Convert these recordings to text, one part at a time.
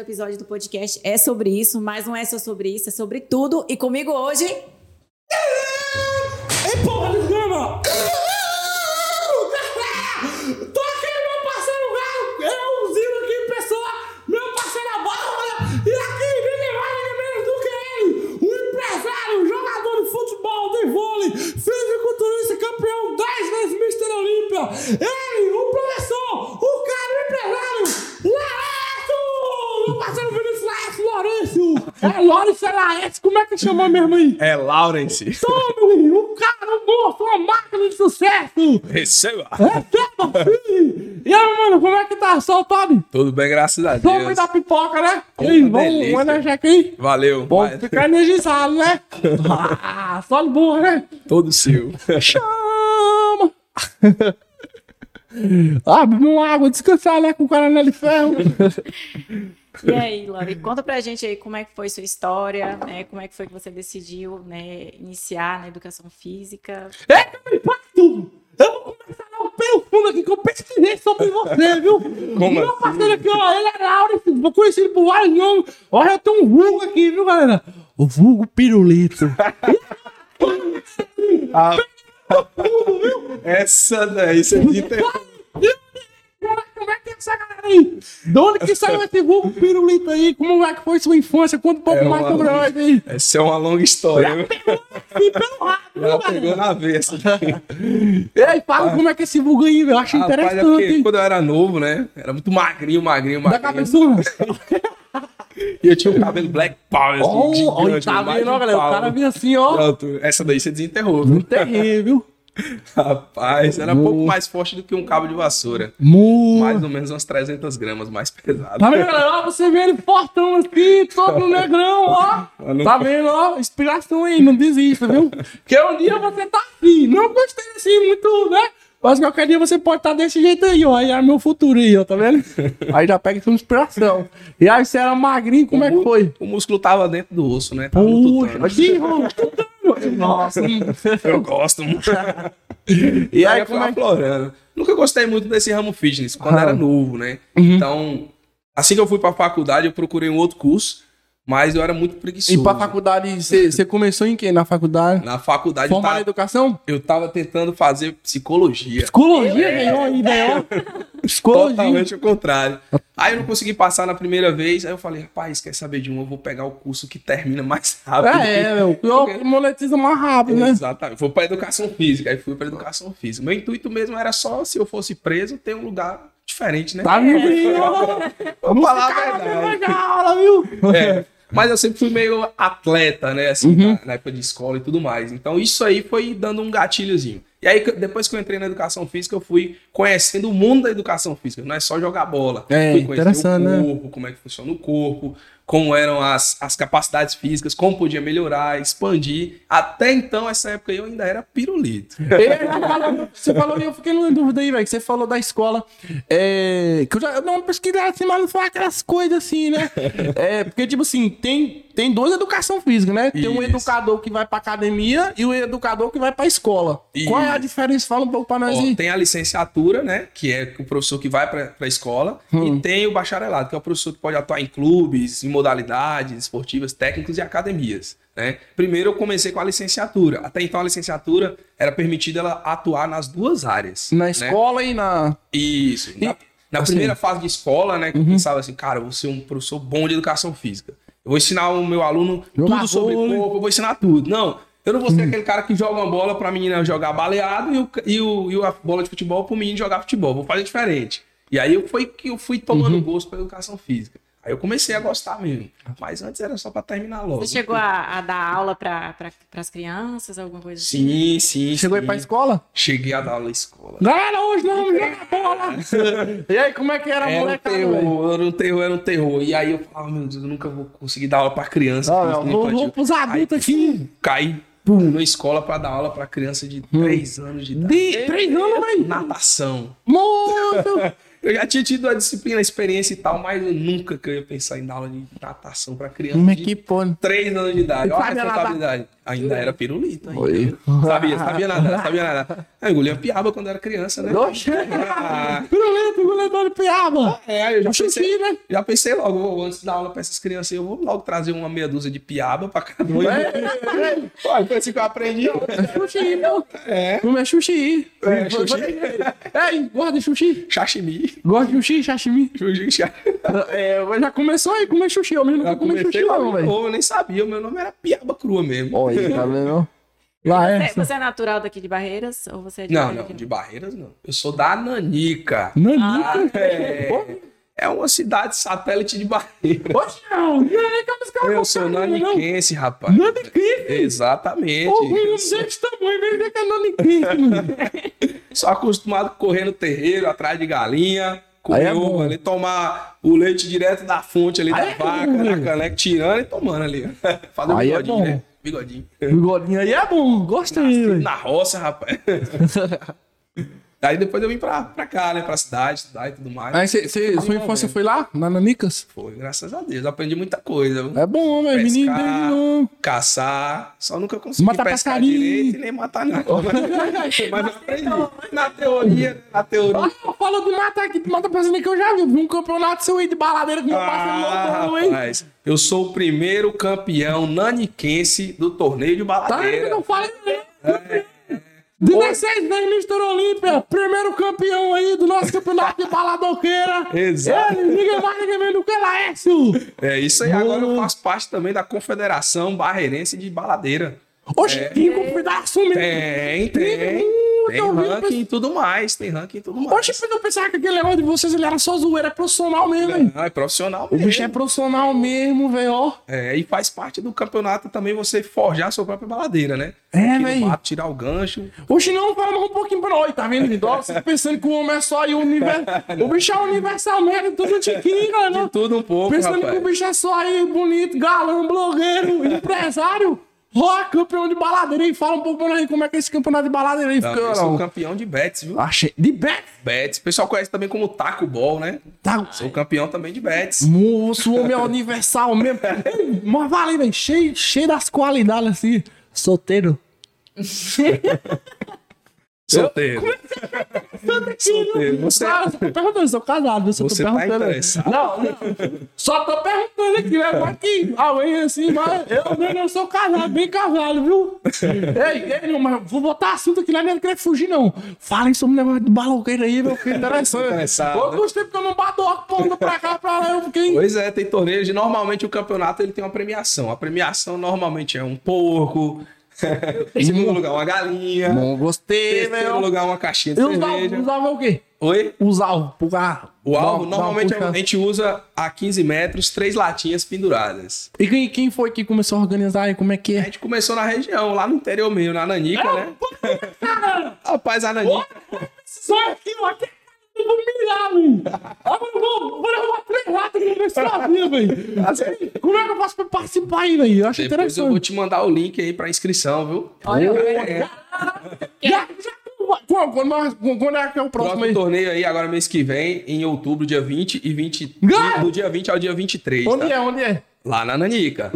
episódio do podcast. É sobre isso, mas não é só sobre isso, é sobre tudo. E comigo hoje. Ei, porra, desgrama! Tô aqui, meu parceiro Galo, eu, Zilo aqui em pessoa, meu parceiro Bárbara, e aqui ninguém mais, ninguém menos do que ele, um empresário, jogador de futebol, de vôlei, fisiculturista, campeão 10 vezes Mr. Olímpia, ele, o professor, o cara, o empresário, Laércio! Meu parceiro Vinícius Laércio Lourenço! É Lourenço, é Laércio, como é que chama mesmo aí? É Lawrence. Tome, o cara, o monstro, uma máquina de sucesso! Receba. É, toma, filho! E aí, mano, como é que tá? Soltado? Tudo bem, graças a Deus. da pipoca, né? E Uma aí, vamos, vamos energia aqui? Valeu. Bom, vai. ficar energizado, né? Ah, só de boa, né? Todo seu. Chama! Ah, beber uma água, descansar, né? Com o coronel de ferro. E aí, Lori, conta pra gente aí como é que foi sua história, né? Como é que foi que você decidiu, né, iniciar na educação física. É, meu tudo! Eu vou começar lá pelo fundo aqui, que eu pesquisei sobre você, viu? Como Meu assim? parceiro aqui, ó, ele é Laura, conhecido por vários nomes. Olha, eu tenho um vulgo aqui, viu, galera? O vulgo pirulito. Ah, essa daí, você é é essa galera aí? De onde que saiu esse vulgo pirulito aí? Como é que foi sua infância? Um pouco É mais sobre nós aí. Essa é uma longa história. viu? Viu, Já pegou na vez. Ei, fala como é que é esse vulgo aí. Eu acho Rapaz, é interessante. porque hein? quando eu era novo, né? Era muito magrinho, magrinho, Da magrinho. cabeçona. E eu tinha um cabelo black power, assim, ó, gigante. tá vendo, galera? O cara vinha assim, ó. Pronto, Essa daí você desenterrou, viu? Terrível. Rapaz, era um pouco mais forte do que um cabo de vassoura. Mais ou menos umas 300 gramas mais pesado. Tá vendo, galera? Ó, Você vê ele fortão aqui, todo negrão, ó. Mano. Tá vendo, ó? Inspiração aí, não desista, viu? Porque um dia você tá assim, não gostei assim muito, né? Mas qualquer dia você pode estar desse jeito aí, ó. Aí é meu futuro aí, ó, tá vendo? Aí já pega sua inspiração. E aí você era magrinho, como é que foi? O músculo tava dentro do osso, né? Tava no Puxa, tutano. aqui, tutano. Nossa. Eu gosto muito. E Aí aí, eu fui como é aflorando. Nunca gostei muito desse ramo fitness, quando Ah. era novo, né? Uhum. Então, assim que eu fui pra faculdade, eu procurei um outro curso, mas eu era muito preguiçoso. E pra faculdade, você começou em quê? Na faculdade? Na faculdade, eu Formar tava, educação? eu tava tentando fazer psicologia. Psicologia ganhou aí, ganhou. Psicologia. Totalmente o contrário. Aí eu não consegui passar na primeira vez, aí eu falei, rapaz, quer saber de um? Eu vou pegar o curso que termina mais rápido. É, meu. Pior que monetiza mais rápido, né? Exatamente. Vou pra educação física. Aí fui pra educação física. Meu intuito mesmo era só, se eu fosse preso, ter um lugar diferente, né? Tá vendo aí, ó? Vou falar a verdade. aula, viu? É. Mas eu sempre fui meio atleta, né? Assim, Uhum. na, na época de escola e tudo mais. Então isso aí foi dando um gatilhozinho. E aí, depois que eu entrei na educação física, eu fui conhecendo o mundo da educação física. Não é só jogar bola. É, fui conhecer interessante, o né? corpo, como é que funciona o corpo, como eram as, as capacidades físicas, como podia melhorar, expandir. Até então, essa época eu ainda era pirulito. Ele falou- Você falou, eu fiquei numa dúvida aí, velho, que você falou da escola. É, que eu já eu não pesquisei assim, mas não foi aquelas coisas assim, né? É, porque, tipo assim, tem, tem dois educação física, né? Tem um Isso. educador que vai pra academia e o educador que vai pra escola. Qual é a Isso. diferença? Fala um pouco pra nós Ó, aí. tem a licenciatura, né? Que é o professor que vai para a escola. Hum. E tem o bacharelado, que é o professor que pode atuar em clubes, em modalidades esportivas, técnicas e academias. Né? Primeiro eu comecei com a licenciatura. Até então a licenciatura era permitida ela atuar nas duas áreas. Na né? escola e na. Isso. Na, na assim- primeira fase de escola, né? Que Uhum. eu pensava assim, cara, eu vou ser um professor bom de educação física. Eu vou ensinar o meu aluno Jogar tudo sobre vôlei. corpo, eu vou ensinar tudo. Não, eu não vou ser aquele cara que joga uma bola pra menina jogar baleado e, o, e, o, e a bola de futebol pro menino jogar futebol. Vou fazer diferente. E aí eu foi que eu fui tomando Uhum. gosto pela educação física. Aí eu comecei a gostar mesmo. Mas antes era só pra terminar logo. Você chegou a, a dar aula para as crianças, alguma coisa assim? Sim, sim. Chegou aí sim. pra escola? Cheguei a dar aula na escola. Galera, hoje vamos jogar bola! e aí, como é que era a Era um molecada? velho? terror, era um terror, era um terror. E aí eu falava, meu Deus, eu nunca vou conseguir dar aula pra criança. Isso vou, vou pros adultos aqui. Caí, pum, na escola pra dar aula pra criança de 3 anos de idade. De três anos, velho. Natação. Moço! Eu já tinha tido a disciplina, a experiência e tal, mas eu nunca que eu ia pensar em dar aula de natação pra criança Como é de que pode? 3 anos de idade. Olha a responsabilidade. Ainda era pirulito. Ainda. Oi. Sabia, sabia nadar, sabia nadar. Eu engolia piaba quando era criança, né? Oxe. Ah, Pirulito, de piaba. é, eu já pensei, né? já pensei logo, vou- antes da aula pra essas crianças, eu vou logo trazer uma meia dúzia de piaba pra cada um. Olha, foi assim que eu aprendi. Xuxi, pô. É, Como é xuxi? É, xuxi. Ei, de xuxi? sashimi. Gosta de xuxi, sashimi? Xuxi, xa- É, já começou aí comer xuxi. Eu mesmo Já nunca comi lá, não, velho. eu nem sabia, o meu nome era piaba crua mesmo. Olha, tá vendo? Lá é. Você, você é natural daqui de Barreiras? Ou você é de Não, Barreiras não, de Barreiras não. Eu sou da Nanica. Nanica. É, é uma cidade satélite de Barreiras. Oxe, não. Nanica é os caras Eu sou não. naniquense, rapaz. Naniquense? Exatamente. Ô, menino desse tamanho, vem ver que é naniquense. Sou acostumado a correr no terreiro, atrás de galinha, Aí comer é ovo ali, tomar o leite direto da fonte ali Aí da é vaca, bom, na velho. caneca, tirando e tomando ali. Fazer um Aí é bigodinho, bom. né? Bigodinho. Bigodinho aí é bom, gostei, velho. Na roça, rapaz. Aí depois eu vim pra, pra cá, né? Pra cidade, estudar e tudo mais. Aí cê, cê, sua infância foi lá, na Nanicas? Foi, graças a Deus. Aprendi muita coisa. É bom, velho. Menino Pescar, desde novo. caçar. Só nunca consegui Matar pescar passarinho. direito e nem matar nada. Mas eu aprendi. Na teoria, né? na teoria. Ah, fala de matar aqui, de matar passarinho que eu já vi. Vi um campeonato seu aí de baladeira com meu parceiro Ah, louco, hein? rapaz, eu sou o primeiro campeão naniquense do torneio de Tá aí que baladeira. Eu falei, né? 16 vezes Mr. Olímpia, primeiro campeão aí do nosso campeonato de baladoqueira. Exato. Ele, ninguém mais, ninguém menos do que Laércio. É isso aí. Agora eu faço parte também da Confederação Barreirense de Baladeira. Oxe, que confederação mesmo. Tem, tem. Tem vi, ranking e tudo mais. Tem ranking e tudo mais. Oxe, eu pensava que aquele negócio de vocês ele era só zoeira, é profissional mesmo, hein? Não, é profissional O mesmo. bicho é profissional mesmo, velho. É, e faz parte do campeonato também você forjar a sua própria baladeira, né? É, velho. tirar o gancho. Oxe, não, fala mais um pouquinho pra nós, tá vendo, Vidal? Você tá pensando que o homem é só aí o universo. O bicho é universal mesmo, tudo tiquinho, né? não? Tudo um pouco, Pensando que o rapaz. bicho é só aí bonito, galã, blogueiro, empresário. Ó, campeão de baladeira aí. Fala um pouco pra nós aí como é que é esse campeonato de baladeira aí. Não, fica, eu sou campeão de bets, viu? Achei. De bet. Bets. O pessoal conhece também como taco ball, né? Tá. Sou campeão também de bets. Moço, homem é universal mesmo. Ei, Mas vale, velho. Cheio, cheio das qualidades assim. Solteiro. Solteiro. Solteiro. Você, Cara, eu tô perguntando eu tô casado, eu tô Você tá perguntando. interessado? Não, não. Só tô perguntando aqui, né? Vai que alguém assim, mas eu mesmo não sou casado, bem casado, viu? ei, ei, não, mas vou botar assunto aqui, não é querer fugir, não. Falem sobre o negócio de baloqueiro aí, meu filho, interessante. Interessado, Eu né? porque eu não bato a ponta pra cá, pra lá, eu fiquei... Pois é, tem torneios e normalmente o campeonato ele tem uma premiação. A premiação normalmente é um porco, em segundo lugar uma galinha, Não gostei, terceiro velho. lugar uma caixinha de E cerveja. os alvos é o quê? Oi? Os alvos, pro carro. O alvo, Dá- normalmente a gente usa a 15 metros, três latinhas penduradas. E quem, quem foi que começou a organizar aí? Como é que A é? gente começou na região, lá no interior meio, na Nanica, né? Rapaz, a Nanica. Só aqui. Aqui eu vou mirar, velho. Agora eu vou, vou levar três latas com esse sozinho, velho. Como é que eu faço pra participar aí, velho? Eu acho Depois eu vou interessante. te mandar o link aí pra inscrição, viu? Olha, É. Já, já, quando, quando, quando é que é o próximo Próximo aí? torneio aí, agora mês que vem, em outubro, dia 20 e 20. Gá! Do dia 20 ao dia 23. Onde tá? é? Onde é? Lá na Nanica.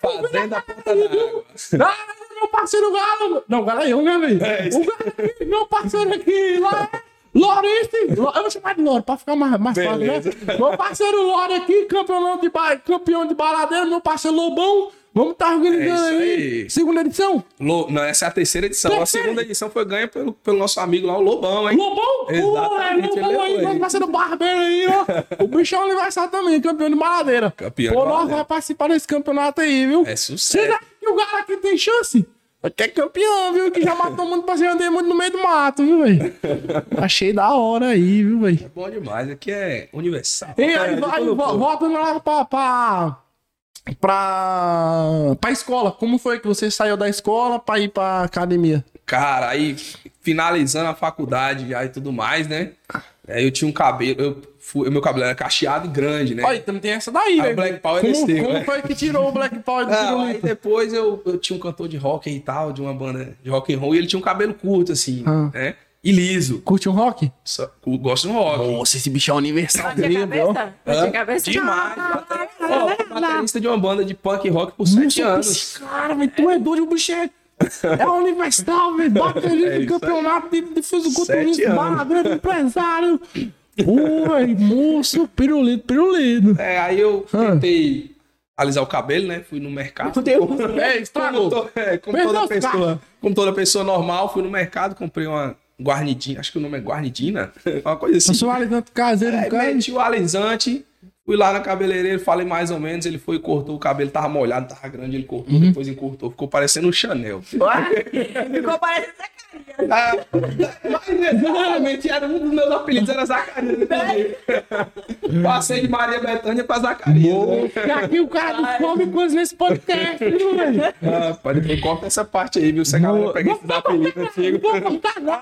Fazenda Ponta d'Água. Ah, meu parceiro Galo. Não, o Galo é eu, né, velho? É isso. O Galo aqui, meu parceiro aqui, lá é Lorice. Lo- Eu vou chamar de Lore pra ficar mais, mais fácil, né? Meu parceiro Lore aqui, campeão de, ba... campeão de baladeiro, meu parceiro Lobão. Vamos estar organizando É aí. aí. Segunda edição. Lo- Não, essa é a terceira edição. A Terceira? segunda edição foi ganha pelo, pelo nosso amigo lá, o Lobão, hein? Lobão? Exatamente, Pô, é, ele Lobão aí, levou meu aí. parceiro Barbeiro aí, ó. O bichão universal também, campeão de baladeira. Campeão de nós baladeira. vamos participar desse campeonato aí, viu? É sucesso. acha que o Galo aqui tem chance? Que é campeão, viu? Que já matou muito pra andei muito no meio do mato, viu, velho? Achei da hora aí, viu, velho? Bom demais. Aqui é universal. E aí, É, vai, todo vo- povo. voltando lá pra, pra, pra, pra escola. Como foi que você saiu da escola pra ir pra academia? Cara, aí finalizando a faculdade já e tudo mais, né? Aí eu tinha um cabelo, eu fui, meu cabelo era cacheado e grande, né? Olha, também tem essa daí, o velho. Black Power como, desceu, como né? foi que tirou o Black Power do Não, aí depois eu, eu tinha um cantor de rock e tal, de uma banda de rock and roll, e ele tinha um cabelo curto, assim, Ah. né? e liso. Curte um rock? Só- eu gosto de um rock. Nossa, esse bicho é universal Bate a ó. cabeça? Bate a cabeça? Demais. Ó, fui baterista de uma banda de punk rock por sete Nossa, anos. esse cara, velho, tu é doido, o bicho é... É universal, velho. Baterista É de campeonato de Sete fisiculturismo, anos. barradeiro, empresário. Pô, velho, moço, pirulito, pirulito. É, aí eu Ah. tentei alisar o cabelo, né? Fui no mercado. Meu Deus, é, estragou. Como, to- é, como Perdeu toda os pessoa, como toda pessoa normal, fui no mercado, comprei uma guarnidinha, acho que o nome é guarnidina, uma coisa assim. Passou ali dentro caseiro, cara. meti o alisante, fui lá na cabeleireira, falei mais ou menos, ele foi e cortou o cabelo, tava molhado, tava grande, ele cortou, Uhum. depois encurtou, ficou parecendo um Chanel. Ficou parecendo Ah, mas exatamente, era um dos meus apelidos, era Zacarias. também. Passei de Maria Bethânia pra Zacarias. né? E aqui o cara não come coisa nesse podcast, viu, velho? Ah, pai, depois corta essa parte aí, viu? Se a galera pega esses apelidos antigos. Vou cortar agora.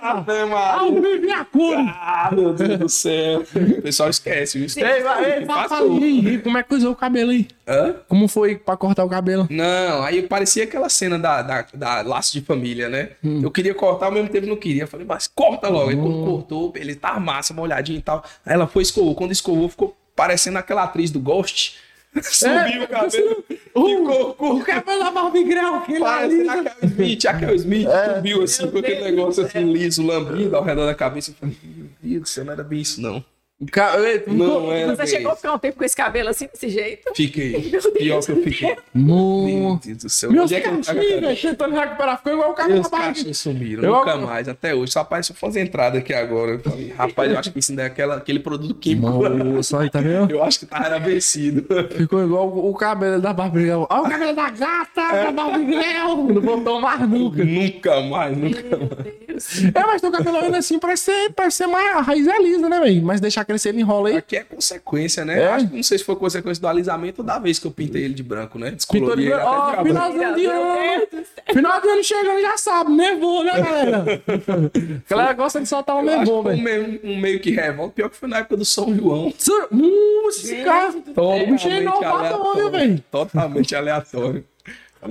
Ah, meu Deus do céu. O pessoal esquece, viu? Ei, vai, ei, fala aí, e como é que usou o cabelo aí? Hã? Como foi pra cortar o cabelo? Não, aí parecia aquela cena da, da, da laço de família, né? Eu queria cortar, ao mesmo tempo não queria. Eu falei, mas corta logo. Aí quando cortou, ele tá massa, molhadinho e tal. Aí ela foi, escovou. Quando escovou, ficou parecendo aquela atriz do Ghost. Subiu o cabelo. Ficou O curto. cabelo da Barbigrel, que ele Parecendo alisa. aquele Smith, aquele Smith subiu assim, com aquele negócio assim liso, lambido ao redor da cabeça. Eu falei, meu Deus do céu, não era bem isso, não. Não era Você bem chegou a ficar um tempo com esse cabelo assim, desse jeito? Fiquei. Pior que eu fiquei. Meu Deus do céu. Meus é cachinhos, cara? tentando recuperar. Ficou igual o cabelo Meus sumiram, Eu- nunca mais, até hoje. Só aparece se fosse entrada aqui agora. Eu falei, rapaz, eu acho que isso ainda é aquela, aquele produto químico. Nossa, aí, tá vendo? Eu acho que tá vencido. Ficou igual o, o cabelo da Barbigrel. Olha o cabelo da gata, da Barbigrel. Não voltou mais nunca. nunca mais, nunca Meu Deus. É, mas teu cabelo ainda assim parece ser, parece ser mais. A raiz é lisa, né, velho? Mas deixar crescer ele enrola aí. Aqui é consequência, né? É? Acho que não sei se foi consequência do alisamento ou da vez que eu pintei ele de branco, né? Pintou de Descolori ele branco. finalzinho de ano. Final de ano chegando, já sabe, nevou, né, galera? A galera gosta de soltar um nevou, que foi um velho. meio, um meio que revolta. Pior que foi na época do São João. Uh, esse cara. O inovador, viu, velho? Totalmente aleatório.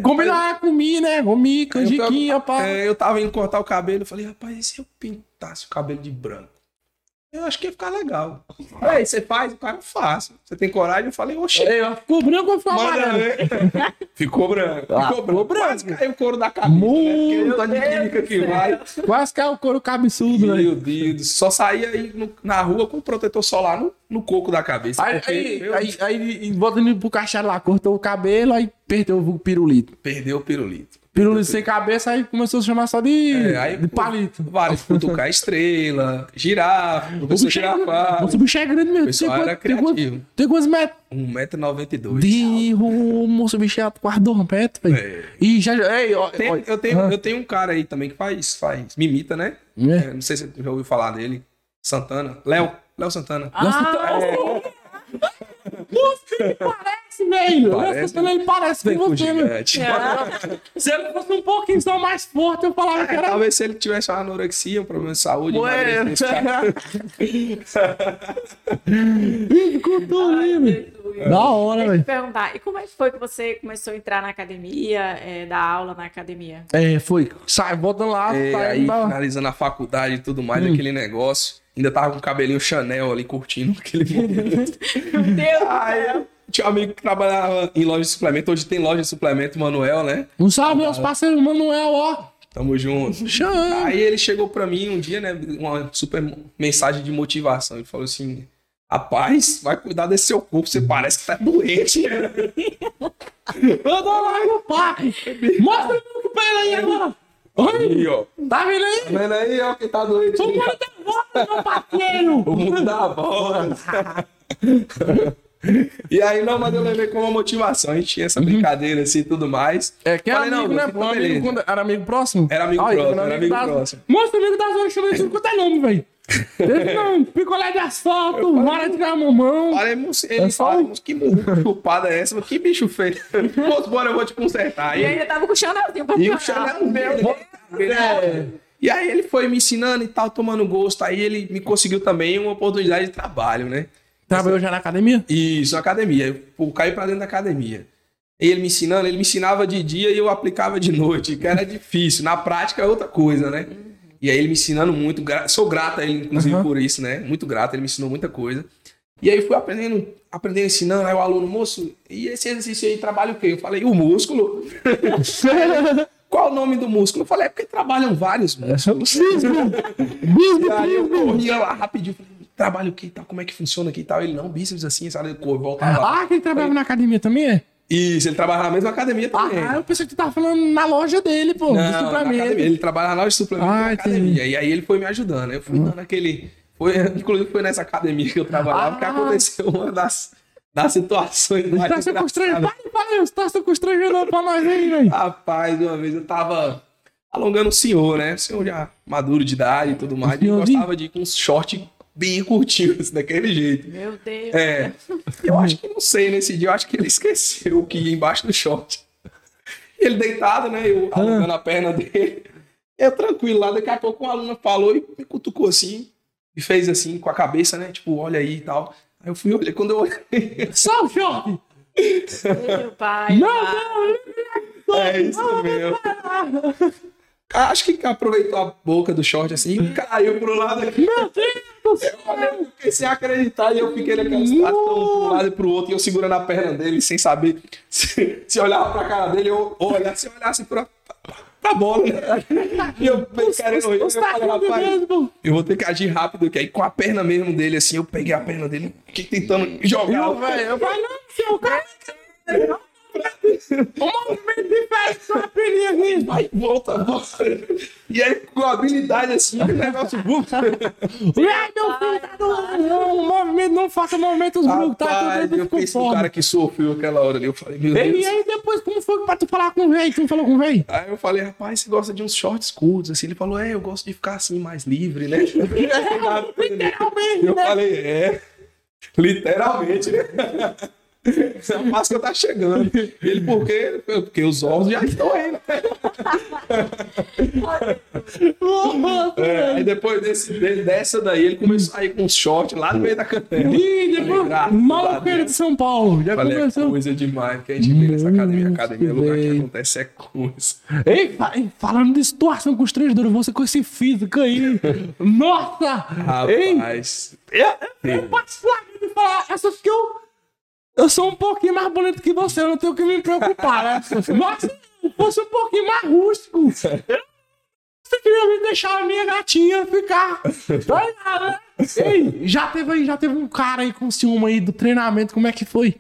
Combinar comigo, né? Comi, canjiquinha, eu, pá. é, eu tava indo cortar o cabelo, eu falei, rapaz, e se eu pintasse o cabelo de branco? Eu acho que ia ficar legal. Aí, você faz? O cara faz. Você tem coragem? Eu falei, oxe, ó, Ficou branco ou ficou amarelo? Ficou branco. Ah, ficou branco. ficou Quase caiu o couro da cabeça, né? Eu tô de que vai. Quase caiu o couro cabeçudo, velho. Meu Deus. Só saía aí no- na rua com protetor solar no, no coco da cabeça. Aí, porque, aí, meu, aí, aí, voltando pro caixara lá, cortou o cabelo, aí perdeu o pirulito. Perdeu o pirulito. Pirulito sem cabeça, aí começou a chamar só de, É, aí, de palito. Vários, cutucar estrela, girafa, professor girafado. Nossa, o bicho é grande mesmo. pessoal Tem era quantos- tem quantos- criativo. Tem quantos metros? 1,92m. De o moço, o bicho é quase dois metros, velho. É. E já. Ei, ó, Tem- ó, eu, tenho, ah. eu tenho um cara aí também que faz, faz mimita, né? É. É, não sei se você já ouviu falar dele. Santana. Léo. Léo Santana. Ah, Nossa, ele parece, velho. Parece. Nossa, ele parece com Vem com você, meu. gigante. Se ele fosse um pouquinho só mais forte, eu falava que É, era. talvez se ele tivesse uma anorexia, um problema de saúde, tudo aí, velho. Da hora, velho. perguntar, e como é que foi que você começou a entrar na academia, é, dar aula na academia? É, foi. Sai, volta lá, É, sai, aí, finalizando a faculdade e tudo Hum. mais, aquele negócio. Ainda tava com o cabelinho Chanel ali, curtindo aquele momento. Meu Deus! Aí, tinha um amigo que trabalhava em loja de suplemento. Hoje tem loja de suplemento, Manuel, né? Não sabe, meus parceiros, Manuel, ó. Tamo junto. Chama. Aí ele chegou pra mim um dia, né? Uma super mensagem de motivação. Ele falou assim: Rapaz, vai cuidar desse seu corpo, você parece que tá doente. Eu dou lá no papo. Mostra o meu pra ele aí agora. Oi, Aí, ó. tá vendo aí? Tá vendo aí, ó, quem tá doente? O mundo tá volta, meu parceiro. O mundo dá bola. e aí, não, mas eu levei como motivação. A gente tinha essa brincadeira assim e tudo mais. É, que Falei, amigo, não, né? Pô, amigo quando- era amigo próximo? Era amigo Aí, próximo, era amigo das- próximo. Mostra amigo das horas, chama isso quanto é nome, velho. Não, picolé de asfalto, vara de mamão. Falei, ele É só fala, que chupada é essa? Mas Que bicho feio. Moço, bora, eu vou te consertar. E Aí, ainda tava com o Chanelzinho pra e o tirar. Chanel meu. É. E aí ele foi me ensinando e tal, tomando gosto. Aí ele me conseguiu também uma oportunidade de trabalho, né? Trabalhou já na academia? Isso, na academia. Eu caí pra dentro da academia. E ele me ensinando, ele me ensinava de dia e eu aplicava de noite, que era difícil. Na prática é outra coisa, né? E aí ele me ensinando muito, sou grato a ele, inclusive, Aham. por isso, né? Muito grato, ele me ensinou muita coisa. E aí fui aprendendo, aprendendo, ensinando, aí o aluno, moço, e esse exercício aí trabalha o quê? Eu falei, o músculo. Qual o nome do músculo? Eu falei, é porque trabalham vários músculos. E aí eu corria lá rapidinho, falei, trabalha o que e tal, como é que funciona aqui e tal. Ele, não, bíceps assim, sabe? Ele corre, voltava lá. Ah, que ele trabalhava na academia também, é? Isso, ele trabalha na mesma academia também. Ah, eu pensei que tu tava falando na loja dele, pô. Não, de suplemento. Ele trabalha na loja de suplemento Ah, na academia. E aí ele foi me ajudando. Eu fui dando aquele. Foi, inclusive foi nessa academia que eu trabalhava que Ah. aconteceu uma das, das situações mais Tá se constrangendo. Para, para, você tá se constrangendo pra nós aí, velho. Rapaz, uma vez eu tava alongando o senhor, né? O senhor já maduro de idade e tudo mais. E gostava de ir com uns shorts bem curtinhos, daquele jeito. Meu Deus. É. Eu acho que não sei, nesse dia eu acho que ele esqueceu que ia embaixo do short. Ele deitado, né? Eu alongando a perna dele. Eu tranquilo lá, daqui a pouco uma aluna falou e me cutucou assim. E fez assim com a cabeça, né? Tipo, olha aí e tal. Aí eu fui olhar, quando eu olhei. Só o short. Meu pai. Não, pai. não, É isso mesmo. Acho que aproveitou a boca do short assim e caiu pro lado aqui. Meu Deus do Eu céu. olhei, eu fiquei sem acreditar e eu fiquei naquela situação pro lado e pro outro e eu segurando a perna dele sem saber se, se olhava pra cara dele ou, olhar, se olhasse pra, pra, pra bola, né? E eu querendo rir, eu falei, rapaz, mesmo. eu vou ter que agir rápido, que aí com a perna mesmo dele, assim, eu peguei a perna dele, fiquei tentando jogar. Eu, velho, eu falei, não, seu cara. O movimento diferente com a perninha aqui. Vai, volta, volta. E aí, com habilidade assim, o negócio. Ai, meu filho, tá doendo. Não, o movimento, não faça movimentos bruscos, tá? Rapaz, Tudo eu pensei no cara que sofreu aquela hora ali. Eu falei, meu Deus. E aí, depois, como foi pra tu falar com o velho? Tu não falou com o velho? Aí eu falei, rapaz, você gosta de uns shorts curtos, assim. Ele falou, é, eu gosto de ficar assim, mais livre, né? Literalmente, Eu né? falei, é. Literalmente, né? A máscara tá chegando. Ele, por quê? Porque os ovos já estão aí, né? É, aí depois desse, de- dessa daí, ele começou a ir com uns shorts lá no meio da canela. Ih, depois, maloqueiro Deus. de São Paulo. Já Falei, é começou. coisa demais que a gente vê nessa academia. Academia é lugar que acontece é coisa. Ei, fa- ei, falando de situação constrangedora, você com esse físico aí. Nossa! Ei, Rapaz. eu, eu passo lá de falar, essa que eu. Eu sou um pouquinho mais bonito que você, eu não tenho que me preocupar, né? Mas se fosse um pouquinho mais rústico, eu- você queria me deixar a minha gatinha ficar. Né? Ei, já teve aí, já teve um cara aí com ciúme aí do treinamento, como é que foi?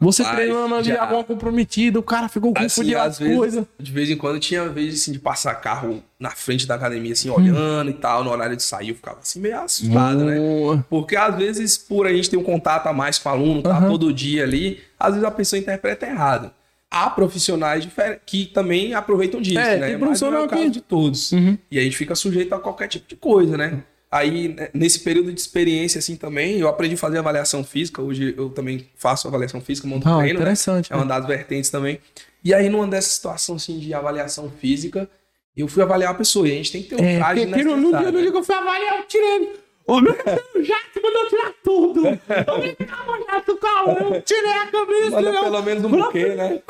Você Rapaz, treinando ali já. alguma comprometida, o cara ficou Assim, confundindo às as coisas. de vez em quando tinha vez assim, de passar carro na frente da academia, assim, olhando e tal, no horário de sair, eu ficava assim meio assustado, né? Boa. Porque às vezes, por a gente ter um contato a mais com o aluno, tá todo dia ali, às vezes a pessoa interpreta errado. Há profissionais que também aproveitam disso, É, né? tem Mas não é profissional o caso de todos. Uhum. E a gente fica sujeito a qualquer tipo de coisa, né? Aí, né, nesse período de experiência, assim, também, eu aprendi a fazer avaliação física. Hoje eu também faço avaliação física, monto Ah, treino, né? interessante. É uma das vertentes também. E aí, numa dessas situações, assim, de avaliação física, eu fui avaliar a pessoa. E a gente tem que ter um É, traje porque no, dia, no né? dia que eu fui avaliar, eu tirei. Ô, meu te mandou tirar tudo. Eu me calma, já tu calma. Eu tirei a camisa. Manda pelo menos um buquê, né?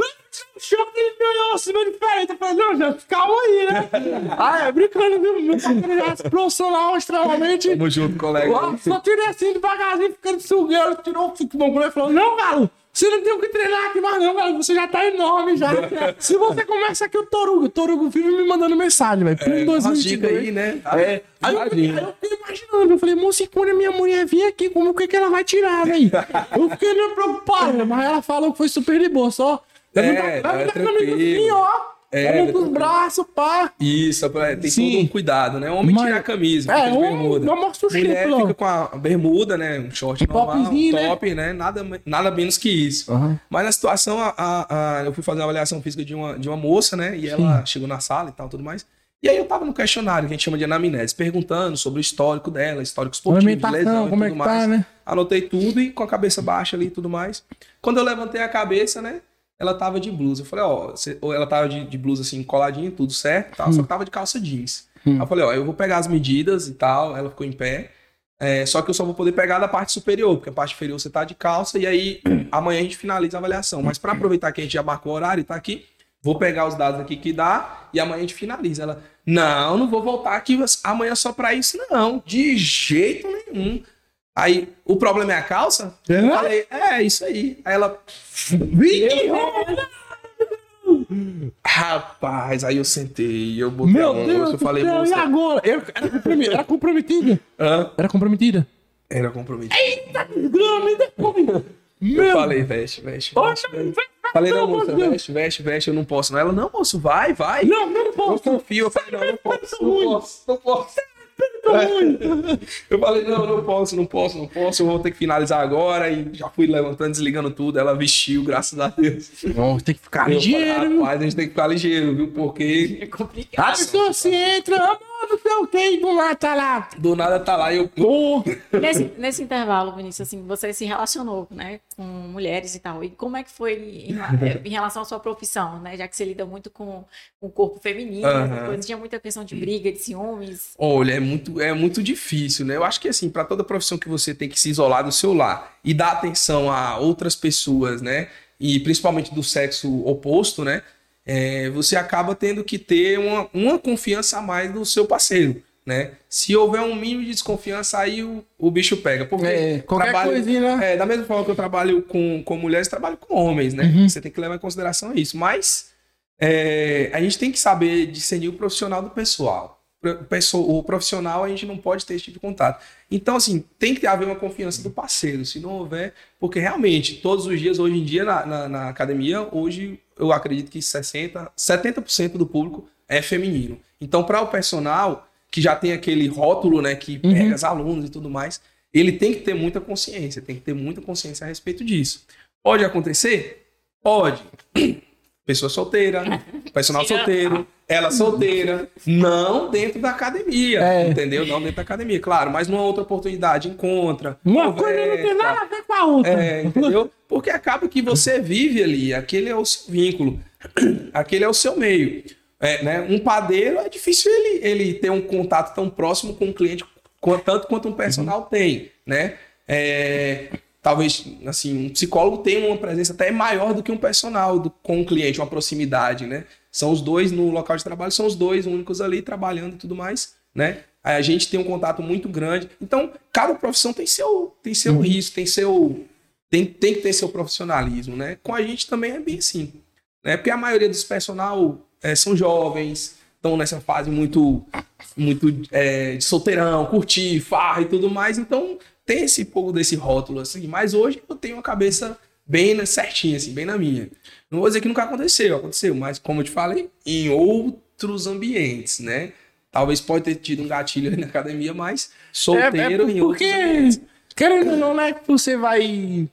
Choque, ele me olhou assim, meio diferente. Eu falei, não, já, calma aí, né? Ah, é brincando, viu? Meu parceiro já é profissional extremamente. Tamo junto, colega. Eu só tirei assim devagarzinho, ficando sugueiro, tirou o futebol e falou: Não, galo, você não tem o que treinar aqui mais, não, galo, você já tá enorme já. Se você começa aqui, o Torugo, o Torugo vive me mandando mensagem, velho. É, umas dicas 2022. aí, né? É. Aí eu, fiquei, eu fiquei imaginando, eu falei, moça, quando a minha mulher vir aqui, como que, que ela vai tirar, velho? Eu fiquei meio preocupado, mas ela falou que foi super de boa, só. É, leva é camisa tranquilo. assim, ó. É, É, é pros braços, pá. Isso, é, tem Sim. todo um cuidado, né? O homem Mas- tira a camisa, É, fica de um- bermuda. mostra o Mulher fica com a bermuda, né? Um short normal, topzinho, né? top, né? Nada, nada menos que isso. Aham. Mas na situação, a, a- a- eu fui fazer uma avaliação física de uma, de uma moça, né? E ela chegou na sala e tal, tudo mais. E aí eu tava no questionário, que a gente chama de anamnese, perguntando sobre o histórico dela, histórico esportivo, lesão e como é tudo que mais. tá, né? Anotei tudo e com a cabeça baixa ali e tudo mais. Quando eu levantei a cabeça, né? Ela tava de blusa. Eu falei, ó, ou ela tava de, de blusa assim, coladinha, tudo certo, tal, só que tava de calça jeans. Aí eu falei, ó, eu vou pegar as medidas e tal. Ela ficou em pé. É, só que eu só vou poder pegar da parte superior, porque a parte inferior você tá de calça, e aí amanhã a gente finaliza a avaliação. Mas para aproveitar que a gente já marcou o horário e tá aqui, Vou pegar os dados aqui que dá e amanhã a gente finaliza. Ela, não, não vou voltar aqui amanhã só para isso, não. De jeito nenhum. Aí, o problema é a calça? É? Eu falei, é, isso aí. Aí ela. Rapaz, aí eu sentei, eu botei a Meu mão, Deus eu falei, céu, e agora? Eu- Era, compromi- era comprometida. Hã? Era comprometida. Era comprometido. Grama, e depois? Eu Meu falei, veste, veste. Veste, veste. Falei, não, moça, veste, veste, veste, eu não posso. Não. Ela, não, moço, vai, vai. Não, não Eu posso. confio. Eu falei, não, não posso, não posso, não posso. Tá. Eu falei, não, não posso, não posso, não posso, eu vou ter que finalizar agora. E já fui levantando, desligando tudo. Ela vestiu, graças a Deus. Não, tem que ficar Eu ligeiro. rapaz, a gente tem que ficar ligeiro, viu? Porque É complicado. A pessoa se entra, amor, não sei o que, e do lado tá lá. do nada tá lá e eu. Nesse, nesse intervalo, Vinícius, assim, você se relacionou, né, com mulheres e tal. E como é que foi em, eh, em relação à sua profissão, né? Já que você lida muito com, com o corpo feminino, coisas, tinha muita questão de briga, de ciúmes. Olha, é muito, é muito difícil, né? Eu acho que assim, para toda profissão que você tem que se isolar do seu lar e dar atenção a outras pessoas, né? E principalmente do sexo oposto, né? É, você acaba tendo que ter uma, uma confiança a mais do seu parceiro, né? Se houver um mínimo de desconfiança, aí o, o bicho pega. Porque É, qualquer coisinha, né? É, da mesma forma que eu trabalho com, com mulheres, trabalho com homens, né? Uhum. Você tem que levar em consideração isso. Mas é, a gente tem que saber discernir o profissional do pessoal. O pesso- O profissional a gente não pode ter esse tipo de contato. Então, assim, tem que haver uma confiança do parceiro. Se não houver, porque realmente, todos os dias, hoje em dia, na, na, na academia, hoje eu acredito que 60%, 70% do público é feminino. Então, para o personal, que já tem aquele rótulo, né, que Uhum. pega os alunos e tudo mais, ele tem que ter muita consciência, tem que ter muita consciência a respeito disso. Pode acontecer? Pode. Pessoa solteira, personal solteiro, ela solteira, não dentro da academia, É. entendeu? Não dentro da academia, claro, mas numa outra oportunidade encontra. uma coisa não tem conversa, nada a ver com a outra. é, entendeu? Porque acaba que você vive ali, aquele é o seu vínculo, aquele é o seu meio. É, né? Um padeiro é difícil ele, ele ter um contato tão próximo com o cliente, tanto quanto um personal tem, né? É, talvez, assim, um psicólogo tenha uma presença até maior do que um personal do- com o cliente, uma proximidade, né? São os dois no local de trabalho, são os dois únicos ali trabalhando e tudo mais, né? Aí a gente tem um contato muito grande. Então, cada profissão tem seu, tem seu risco, tem seu tem, tem que ter seu profissionalismo, né? Com a gente também é bem assim, né? Porque a maioria dos personal eh, são jovens, estão nessa fase muito, muito eh, de solteirão, curtir, farra e tudo mais, então tem esse pouco desse rótulo assim. Mas hoje eu tenho a cabeça bem na- certinha, assim, bem na minha. Não vou dizer que nunca aconteceu, aconteceu, mas como eu te falei, em outros ambientes, né? Talvez pode ter tido um gatilho na academia, mas solteiro em outros É, porque, ambientes. querendo ou não, né, que você vai...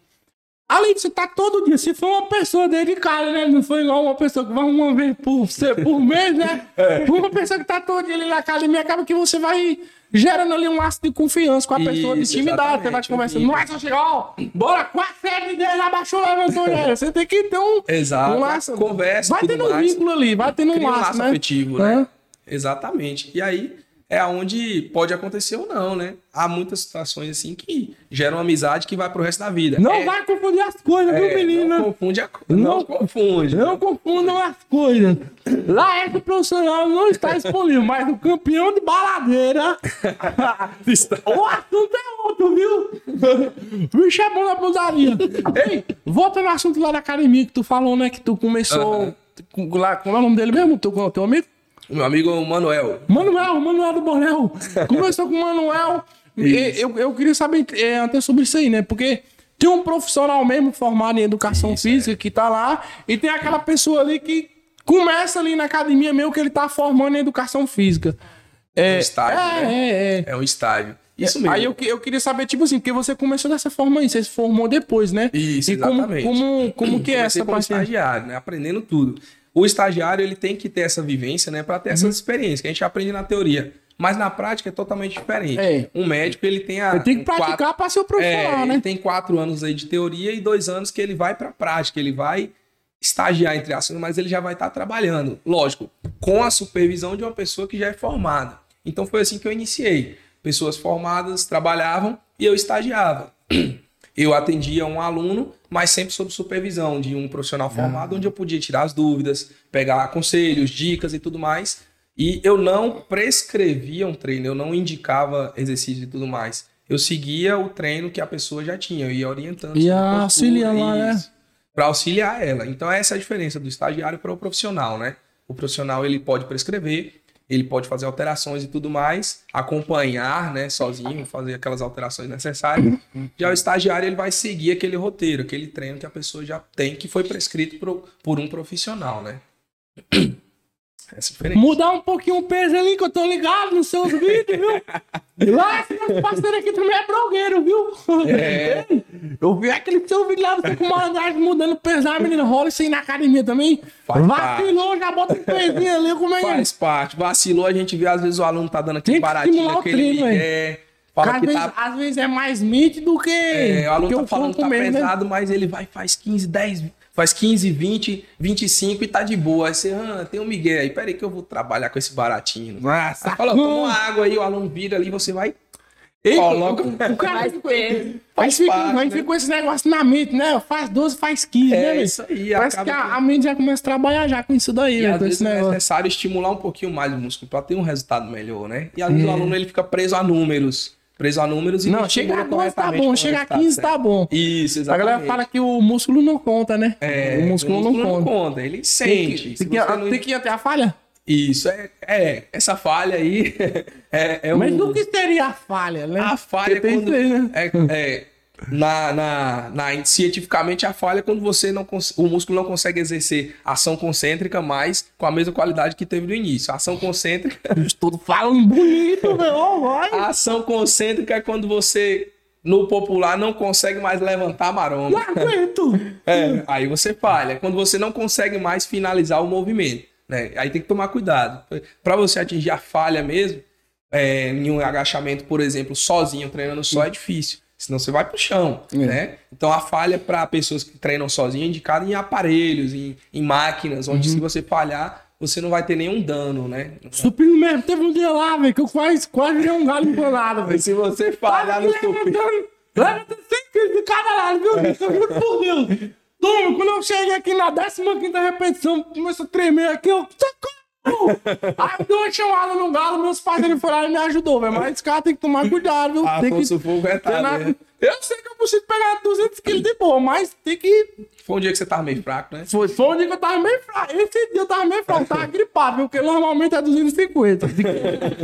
Além de você tá todo dia, se for uma pessoa dedicada, né? Não foi igual uma pessoa que vai uma vez por, por mês, né? É. Uma pessoa que tá todo dia ali na academia, acaba que você vai gerando ali um laço de confiança com a pessoa, de Isso, intimidade. Você vai conversando, um não é só chegar, ó, bora, quatro, sete, dez, abaixou, levantou, né? Você tem que ter um, Exato. um laço. Conversa, Vai tendo um mais. vínculo ali, vai tendo um Cria um laço, laço né? afetivo, né? É. Exatamente. E aí é onde pode acontecer ou não, né? Há muitas situações assim que geram amizade que vai pro resto da vida. Não É- vai confundir as coisas, viu, é, menino? Não confunde a Não- Não, confunde. Não confundam as coisas. Lá esse profissional não está disponível, mas o campeão de baladeira. o assunto é outro, viu? O bicho é bom na putaria. Ei, volta no assunto lá da academia que tu falou, né? Que tu começou. com- Lá, como é o nome dele mesmo? Teu, teu amigo? Meu amigo Manuel. Manuel, Manuel do Bornel. Começou com o Manuel. E Eu, eu queria saber é, até sobre isso aí, né? Porque tem um profissional mesmo formado em educação Isso, é. física que tá lá, e tem aquela pessoa ali que começa ali na academia mesmo que ele tá formando em educação física. É, Um estágio, é, né? é, é. É um estágio. Isso mesmo. Aí eu, eu queria saber, tipo assim, porque você começou dessa forma aí, você se formou depois, né? Isso, e como, exatamente. como, como que é essa como parte? estagiário, né? Aprendendo tudo. O estagiário, ele tem que ter essa vivência, né? Para ter Uhum. essa experiência, que a gente aprende na teoria. Mas na prática é totalmente diferente. É. Um médico, ele tem a... Ele tem que praticar pra ser o É, profissional, ele né? tem quatro anos aí de teoria e dois anos que ele vai para prática, ele vai estagiar entre aspas, mas ele já vai estar trabalhando, lógico, com a supervisão de uma pessoa que já é formada. Então foi assim que eu iniciei. Pessoas formadas trabalhavam e eu estagiava. Eu atendia um aluno, mas sempre sob supervisão de um profissional formado, onde eu podia tirar as dúvidas, pegar conselhos, dicas e tudo mais. E eu não prescrevia um treino, eu não indicava exercício e tudo mais. Eu seguia o treino que a pessoa já tinha, eu ia orientando. Ia auxiliando lá, né? Pra auxiliar ela. Então essa é a diferença do estagiário para o profissional, né? O profissional ele pode prescrever, ele pode fazer alterações e tudo mais, acompanhar, né, sozinho, fazer aquelas alterações necessárias. Já o estagiário ele vai seguir aquele roteiro, aquele treino que a pessoa já tem, que foi prescrito por, por um profissional, né? É a. Mudar um pouquinho o peso ali, que eu tô ligado nos seus vídeos, viu? Lá, esse nosso parceiro aqui também é blogueiro, viu? É. Eu vi aquele seu vídeo lá, você com uma malandragem mudando o peso da menina. Rola isso aí na academia também. Faz Vacilou, já bota um pezinho ali, como é que é? Faz parte. Vacilou, a gente vê, às vezes o aluno tá dando aquele que baratinho, estimular o aquele migué, Porque fala às, vezes, tá... às vezes é mais nítido do que, É, o aluno que tá falando que tá mesmo, né? pesado, mas ele vai, faz 15, 10, faz 15, 20, 25 e tá de boa. Aí você, ah, tem um migué aí, peraí que eu vou trabalhar com esse baratinho. Nossa, Aí fala, toma uma água aí, o aluno vira ali, você vai, coloca... O cara peso. Faz Aí fica, parte, aí né? fica com esse negócio na mente, né? Faz 12, faz 15, né, É velho? isso aí, Parece que a, a mente já começa a trabalhar já com isso daí, E né? às Com vezes esse é negócio. necessário estimular um pouquinho mais o músculo para ter um resultado melhor, né? E às vezes o aluno ele fica preso a números. Preso a números e Não, não chega a estimula 12 tá bom, o chega a resultado 15 tá certo. bom. Isso, A exatamente. galera fala que o músculo não conta, né? É, o músculo, não conta. Ele Tem sente. que, Se tem, que, você não- tem que ir até a falha? Isso, é, é. Essa falha aí é, é Mas um- do que seria a falha, né? A falha é tem quando. aí, né? É, é, na, na, na- cientificamente, a falha é quando você não o músculo não consegue exercer ação concêntrica mais com a mesma qualidade que teve no início. Ação concêntrica. Tudo falando bonito, meu. A ação concêntrica é quando você, no popular, não consegue mais levantar a Não maromba. aguento. É, aí você falha. É Quando você não consegue mais finalizar o movimento. Né? Aí tem que tomar cuidado. Para você atingir a falha mesmo, é, em um agachamento, por exemplo, sozinho, treinando só, é difícil. Senão você vai pro chão, É. né? Então a falha para pessoas que treinam sozinho é indicada em aparelhos, em, em máquinas, onde se você falhar, você não vai ter nenhum dano, né? Supino mesmo, teve um dia lá, velho, que eu quase, quase virei um galho empanado, velho. Se você falhar no supino... Levantando 100 quilos de cada lado, viu? Eu juro por Deus. Toma, quando eu cheguei aqui na 15 repetição, começou a tremer aqui, eu... Socorro! Aí eu dei uma chamada no galo, meus pais ele foram lá e me ajudou, velho. Mas esse cara tem que tomar cuidado, viu? Ah, tem que Fogo é tá, né? Eu sei que eu consigo pegar 200 quilos de boa, mas tem que Foi um dia que você tava meio fraco, né? foi, foi um dia que eu tava meio fraco. Esse dia eu tava meio fraco, tava gripado, porque normalmente é 250 de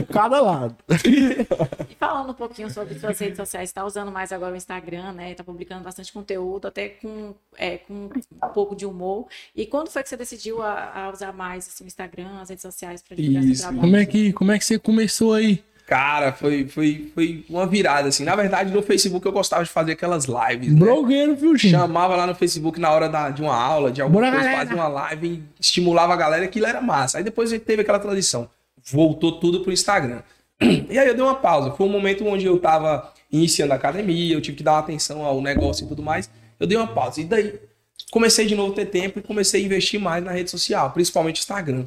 cada lado. E falando um pouquinho sobre suas redes sociais, está usando mais agora o Instagram, né? Está publicando bastante conteúdo, até com, é, com um pouco de humor. E quando foi que você decidiu a, a usar mais assim, o Instagram, as redes sociais para divulgar seu Isso. trabalho? Como é que, como é que você começou aí? Cara, foi, foi, foi uma virada, assim. Na verdade, no Facebook eu gostava de fazer aquelas lives, né? Blogueiro, viu, gente? Chamava lá no Facebook na hora da, de uma aula, de alguma Bora, coisa, galera. fazia uma live e estimulava a galera, aquilo era massa. Aí depois a gente teve aquela transição. Voltou tudo pro Instagram. E aí eu dei uma pausa. Foi um momento onde eu tava iniciando a academia, eu tive que dar uma atenção ao negócio e tudo mais. Eu dei uma pausa. E daí comecei de novo a ter tempo e comecei a investir mais na rede social, principalmente Instagram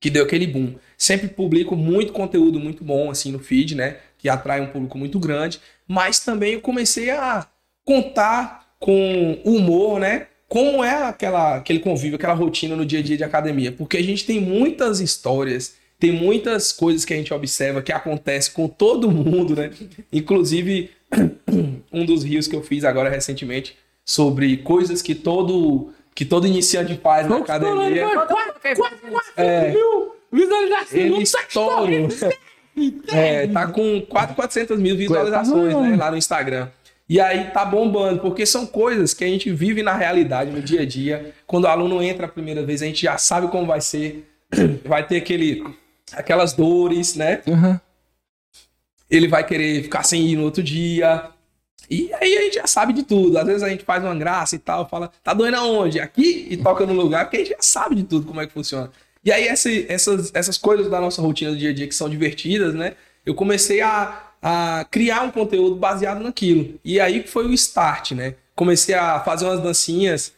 que deu aquele boom. Sempre publico muito conteúdo muito bom assim no feed, né? Que atrai um público muito grande. Mas também eu comecei a contar com humor, né? Como é aquela, aquele convívio, aquela rotina no dia a dia de academia. Porque a gente tem muitas histórias, tem muitas coisas que a gente observa que acontece com todo mundo, né? Inclusive, um dos rios que eu fiz agora recentemente sobre coisas que todo que todo iniciante faz na academia. É. Mil visualizações. Ele não tá estourou. É, tá com 400 mil visualizações Tá bom. né, lá no Instagram. E aí tá bombando, porque são coisas que a gente vive na realidade, no dia a dia. Quando o aluno entra a primeira vez, a gente já sabe como vai ser. Vai ter aquele, aquelas dores, né? Aham. Ele vai querer ficar sem ir no outro dia. E aí a gente já sabe de tudo. Às vezes a gente faz uma graça e tal, fala, tá doendo aonde? Aqui? E toca no lugar, porque a gente já sabe de tudo como é que funciona. E aí essas, essas coisas da nossa rotina do dia a dia que são divertidas, né? Eu comecei a, a criar um conteúdo baseado naquilo. E aí foi o start, né? Comecei a fazer umas dancinhas,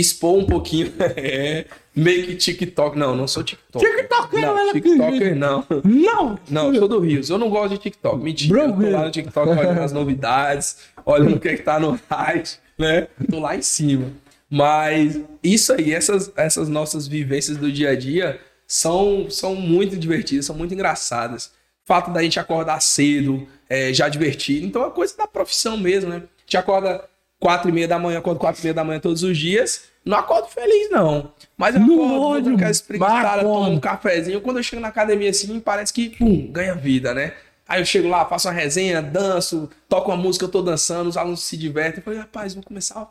expor um pouquinho. é, meio que TikTok. Não, não sou TikTok. TikToker, não, ela- TikToker não. Não! Não, sou do Rios. Eu não gosto de TikTok. Mentira. Bro, eu tô lá no TikTok olhando as novidades, olhando o que, é que tá no site. né? Tô lá em cima. Mas isso aí, essas, essas nossas vivências do dia a dia são, são muito divertidas, são muito engraçadas. O fato da gente acordar cedo, é, já divertido. Então é coisa da profissão mesmo, né? A gente acorda quatro e meia da manhã, acordo quatro e meia da manhã todos os dias. Não acordo feliz, não. Mas eu No acordo, ódio, espreguiçada, bacana. tomo um cafezinho. Quando eu chego na academia assim, parece que, pum, ganha vida, né? Aí eu chego lá, faço uma resenha, danço, toco uma música, eu tô dançando, os alunos se divertem. Eu falei, rapaz, vou começar a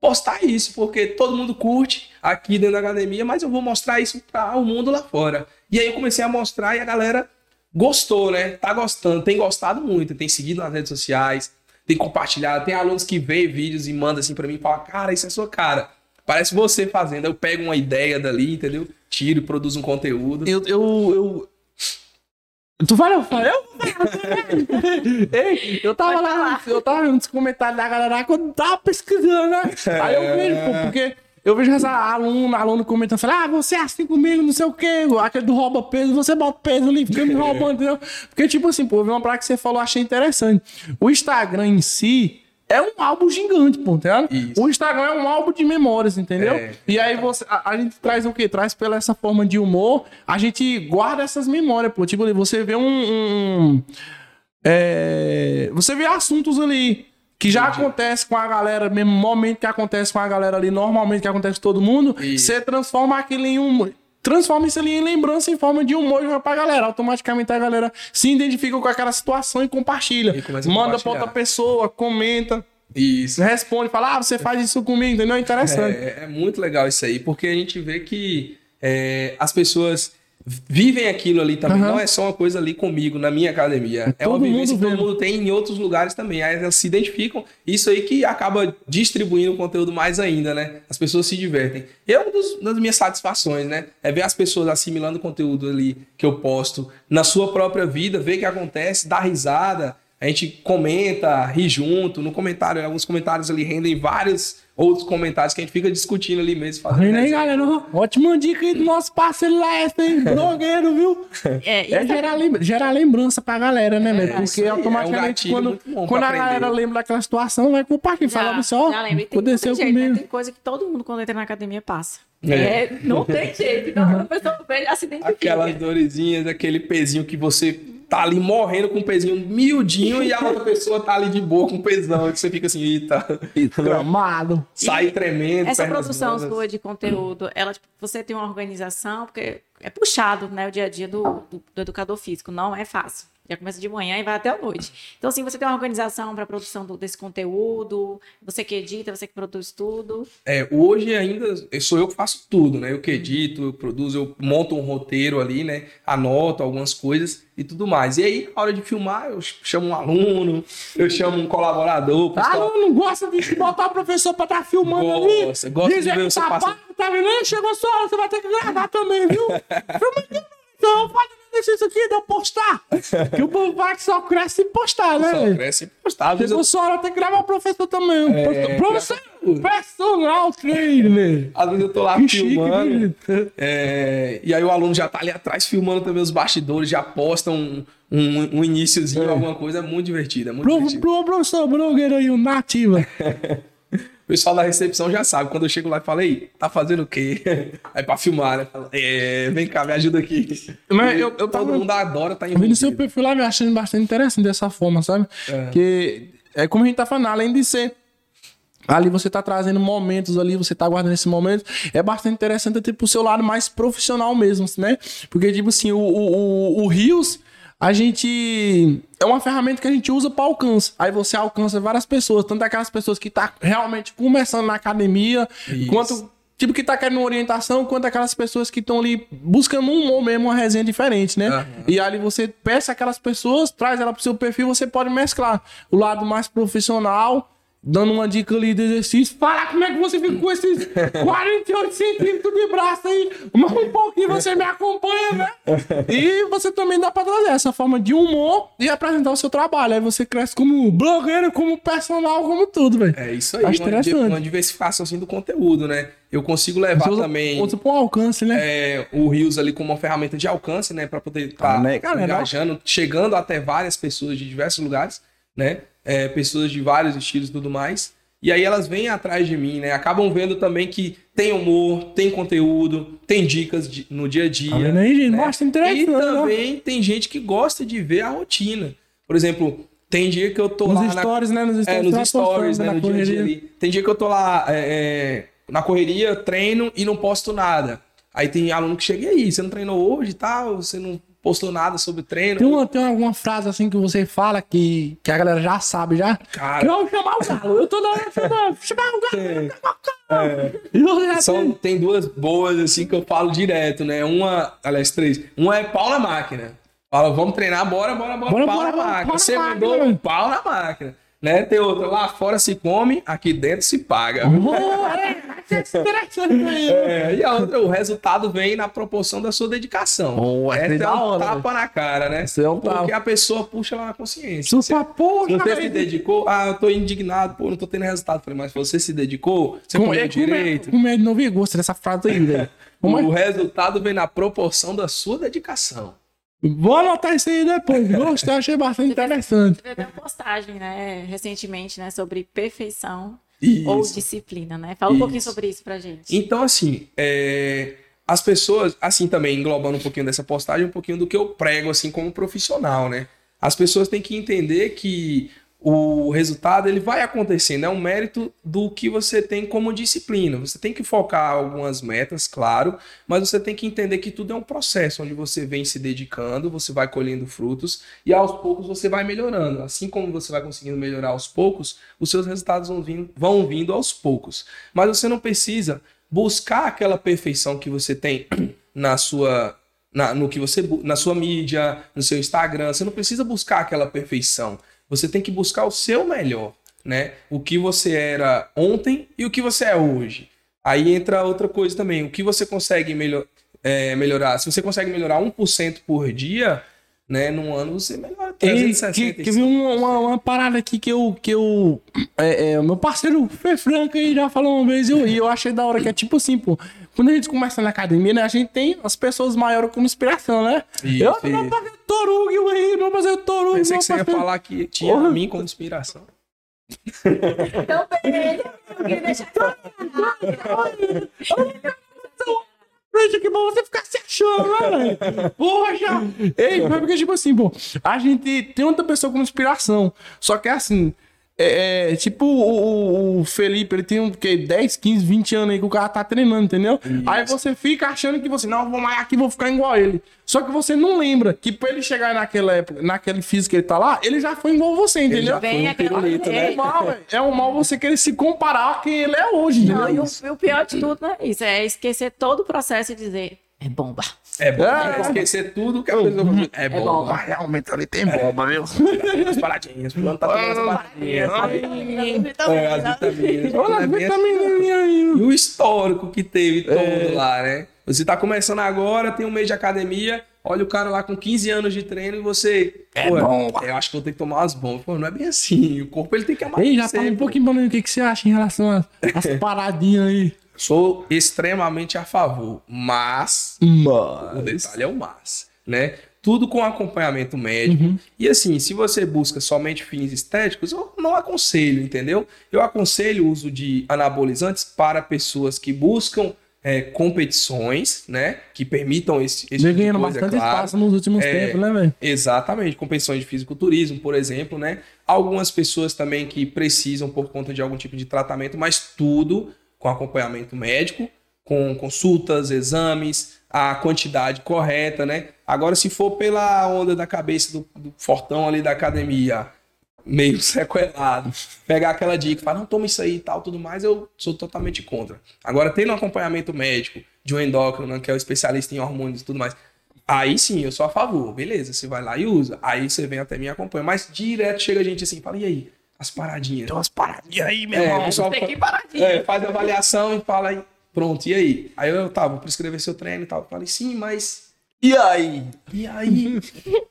postar isso, porque todo mundo curte aqui dentro da academia, mas eu vou mostrar isso para o mundo lá fora. E aí eu comecei a mostrar e a galera gostou, né? Tá gostando, tem gostado muito, tem seguido nas redes sociais, tem compartilhado, tem alunos que veem vídeos e mandam assim para mim e falam, cara, isso é sua cara. Parece você fazendo. Eu pego uma ideia dali, entendeu? Tiro e produzo um conteúdo. Eu, eu, eu... Tu vai, eu falo, eu Ei, eu tava lá, eu tava vendo os comentários da galera quando eu tava pesquisando, né? Aí eu vejo, pô, porque eu vejo essa aluna, aluno comentando, fala, ah, você é assim comigo, não sei o quê, aquele do rouba peso, você bota peso ali, fica me roubando, entendeu? Porque, tipo assim, pô, eu vi uma praia que você falou, achei interessante. O Instagram em si é um álbum gigante, pô, tá ligado? Isso. O Instagram é um álbum de memórias, entendeu? É. E aí você, a, a gente traz o quê? Traz pela essa forma de humor, a gente guarda essas memórias, pô. Tipo, você vê um. um- é, você vê assuntos ali que já acontece com a galera, mesmo momento que acontece com a galera ali, normalmente que acontece com todo mundo, Isso. você transforma aquilo em um. Transforma isso ali em lembrança em forma de humor e pra galera. Automaticamente a galera se identifica com aquela situação e compartilha. E Manda pra outra pessoa, comenta, Isso. responde, fala, ah, você faz isso comigo, entendeu? É interessante. É, é muito legal isso aí, porque a gente vê que é, as pessoas vivem aquilo ali também. Aham. Não é só uma coisa ali comigo, na minha academia. É uma todo vivência mundo que todo mundo tem em outros lugares também. Aí elas se identificam. Isso aí que acaba distribuindo o conteúdo mais ainda, né? As pessoas se divertem. E é uma dos- das minhas satisfações, né? É ver as pessoas assimilando o conteúdo ali que eu posto na sua própria vida, ver o que acontece, dar risada. A gente comenta, ri junto. No comentário, alguns comentários ali rendem vários outros comentários que a gente fica discutindo ali mesmo. fazendo aí, galera. ó, Ótima dica aí do nosso parceiro lá, esse aí, blogueiro, viu? É, É gerar, lembra- gerar lembrança pra galera, né, velho? isso Porque aí, é um automaticamente, quando, quando a galera lembra daquela situação, vai compartilhar. Fala. E tem, aconteceu não tem jeito, né? comigo. Tem coisa que todo mundo, quando entra na academia, passa. É. É, não tem jeito. Então, a pessoa se identifica. Aquelas dorezinhas, aquele pezinho que você tá ali morrendo com um pezinho miudinho e a outra pessoa tá ali de boa com um pesão. E você fica assim, eita, Gramado. sai tremendo. Essa produção sua de conteúdo, ela, tipo, você tem uma organização, porque é puxado, né, o dia a dia do, do, do educador físico, não é fácil. Já começa de manhã e vai até a noite. Então, assim, você tem uma organização para a produção do- desse conteúdo, você que edita, você que produz tudo. É, hoje ainda sou eu que faço tudo, né? Eu que edito, eu produzo, eu monto um roteiro ali, né? Anoto algumas coisas e tudo mais. E aí, na hora de filmar, eu chamo um aluno, eu chamo um colaborador. Ah, pessoal- não, não gosta de botar o professor pra estar filmando ali. Gosta, gosta de ver você tá passar- pago, tá vendo? Chegou sua hora, você vai ter que gravar também, viu? Filma aqui, então eu faço exercício aqui de eu postar. Que o que só cresce e postar, né? Só cresce e postar. Às vezes eu- hora, tem que gravar o professor também. É, professor, personal trainer. Às vezes eu tô lá Que chique, filmando. viu? é, e aí o aluno já tá ali atrás filmando também os bastidores, já posta um, um, um iníciozinho, alguma coisa. É muito divertido, é muito Pro, divertido. pro professor blogueiro aí, o nativa. O pessoal da recepção já sabe. Quando eu chego lá e falo, ei, tá fazendo o quê? Aí pra filmar, né? Fala, é, vem cá, me ajuda aqui. Mas E eu- eu Todo tava- mundo adora tá vi no seu envolvido. perfil lá, me achando bastante interessante dessa forma, sabe? É. Que é como a gente tá falando, além de ser. Ali você tá trazendo momentos ali, você tá guardando esse momento. É bastante interessante até pro seu lado mais profissional mesmo, né? Porque, tipo assim, o, o, o, o Rios, a gente. É uma ferramenta que a gente usa para alcance. Aí você alcança várias pessoas, tanto aquelas pessoas que tá realmente começando na academia, Isso. quanto tipo que tá querendo uma orientação, quanto aquelas pessoas que estão ali buscando um humor mesmo, uma resenha diferente, né? Aham. E ali você peça aquelas pessoas, traz ela pro seu perfil, você pode mesclar o lado mais profissional, dando uma dica ali de exercício, falar como é que você fica com esses 48 centímetros de braço aí, mas um pouquinho você me acompanha, né? E você também dá pra trazer essa forma de humor e apresentar o seu trabalho. Aí você cresce como blogueiro, como personal, como tudo, velho. É isso aí, Acho uma, interessante. uma diversificação assim do conteúdo, né? Eu consigo levar Você usa, também usa pro alcance, né? é, o Rios ali como uma ferramenta de alcance, né? Pra poder estar Ah, né, galera? engajando, chegando até várias pessoas de diversos lugares, né? É, pessoas de vários estilos e tudo mais. E aí elas vêm atrás de mim, né? Acabam vendo também que tem humor, tem conteúdo, tem dicas de- no dia a dia. Tá vendo aí, gente? né? Mostra E interessante. né? também tem gente que gosta de ver a rotina. Por exemplo, tem dia que eu tô lá Nos na stories, né? Nos é, stories, nos tá stories, né, na no dia a dia ali. Tem dia que eu tô lá é, é, na correria, treino e não posto nada. Aí tem aluno que chega e aí, você não treinou hoje e tal, você não postou nada sobre treino. Tem, uma, tem alguma frase assim que você fala que, que a galera já sabe já? Cara. Eu vou chamar o galo. Eu tô da hora chamando. Chamar o galo. Já São, tem duas boas, assim, que eu falo direto, né? Uma, aliás, três. Uma é pau na máquina. Fala, vamos treinar, bora, bora, bora, Bora, pau bora, na bora, máquina. na Você máquina, mandou um pau na máquina. Né? Tem outra, lá fora se come, aqui dentro se paga. É, e a outra, o resultado vem na proporção da sua dedicação. Boa, essa é é um hora, tapa na cara, né? É um Porque a pessoa puxa lá na consciência. Chupa, poxa, Você se dedicou, ah, eu tô indignado, pô, não tô tendo resultado. Falei, mas você se dedicou, você Como comeu é, direito. é de novo e gosto dessa frase aí, velho. Como é? O resultado vem na proporção da sua dedicação. Vou anotar isso aí depois. Gostei, achei bastante interessante. Teve uma postagem, né, recentemente, né, sobre perfeição Isso. ou disciplina, né? Fala um pouquinho Isso. sobre isso pra gente. Então, assim, é, as pessoas, assim também, englobando um pouquinho dessa postagem, um pouquinho do que eu prego, assim, como profissional, né? As pessoas têm que entender que o resultado, ele vai acontecendo, é um mérito do que você tem como disciplina. Você tem que focar algumas metas, claro, mas você tem que entender que tudo é um processo, onde você vem se dedicando, você vai colhendo frutos, e aos poucos você vai melhorando. Assim como você vai conseguindo melhorar aos poucos, os seus resultados vão vindo, vão vindo aos poucos. Mas você não precisa buscar aquela perfeição que você tem na sua na, no que você na sua mídia, no seu Instagram, você não precisa buscar aquela perfeição. Você tem que buscar o seu melhor, né? O que você era ontem e o que você é hoje. Aí entra outra coisa também, o que você consegue melhor, é, melhorar. Se você consegue melhorar 1% por dia, né, num ano você melhora Ei, 365. que, que vi uma, uma, uma parada aqui que eu. Que eu é, é, o meu parceiro Fê Franco aí já falou uma vez e eu, e eu achei da hora que é tipo assim, pô. Quando a gente começa na academia, né? A gente tem as pessoas maiores como inspiração, né? Isso, eu isso. meu parceiro Torugo aí, meu parceiro Torugo. Pensei que você ia falar que tinha Porra. mim como inspiração. Então, beleza. Eu queria deixar Gente, que bom você ficar se achando, né, velho? Poxa! Ei, mas porque, tipo assim, pô, a gente tem outra pessoa como inspiração. Só que assim, é, é, tipo o, o- o Felipe, ele tem um, que, 10, 15, 20 anos aí que o cara tá treinando, entendeu? Aí você fica achando que você, não, eu vou mais aqui, vou ficar igual a ele. Só que você não lembra que pra ele chegar naquela época, naquele físico que ele tá lá, ele já foi igual você, entendeu? já Vem foi um aquela- pirulito, É né? mal. É um mal você querer se comparar a quem ele é hoje, entendeu? Não, e o, e o pior de tudo não é isso, é esquecer todo o processo e dizer, é bomba. É bom. É. Esquecer tudo que a pessoa fala. É bom. bom. Mas realmente ele tem bomba, viu? as paradinhas. Fulano tá tomando as paradinhas. É, as vitaminas. Olha a É bem assim. vitamininha aí. E o histórico que teve todo É. lá, né? Você tá começando agora, tem um mês de academia, olha o cara lá com 15 anos de treino e você. É pô, bomba. Eu acho que vou ter que tomar umas bombas. Pô, não é bem assim. O corpo ele tem que amar. Ei, já fala um pouquinho pra mim o que, que você acha em relação às paradinhas aí. Sou extremamente a favor, mas o Mas. detalhe é o mas, né? Tudo com acompanhamento médico. Uhum. E assim, se você busca somente fins estéticos, eu não aconselho, entendeu? Eu aconselho o uso de anabolizantes para pessoas que buscam é, competições, né? Que permitam esse, esse Vem tipo de ganhando coisa, bastante claro. espaço nos últimos É. tempos, né, velho? Exatamente, competições de fisiculturismo, por exemplo, né? Algumas pessoas também que precisam por conta de algum tipo de tratamento, mas tudo com acompanhamento médico, com consultas, exames, a quantidade correta, né? Agora, se for pela onda da cabeça do, do fortão ali da academia, meio sequelado, pegar aquela dica, falar, não, toma isso aí e tal, tudo mais, eu sou totalmente contra. Agora, tendo um acompanhamento médico de um endócrino, que é o especialista em hormônios e tudo mais, Aí sim, eu sou a favor. Beleza, você vai lá e usa. Aí você vem até mim acompanha. Mas direto chega a gente assim, fala, e aí? As paradinhas. Tem umas paradinhas aí, meu É, irmão. pessoal tem que paradinha. é, faz a avaliação e fala aí, pronto, e aí? Aí eu, tá, vou prescrever seu treino e tal. Eu falei, sim, mas. E aí? E aí?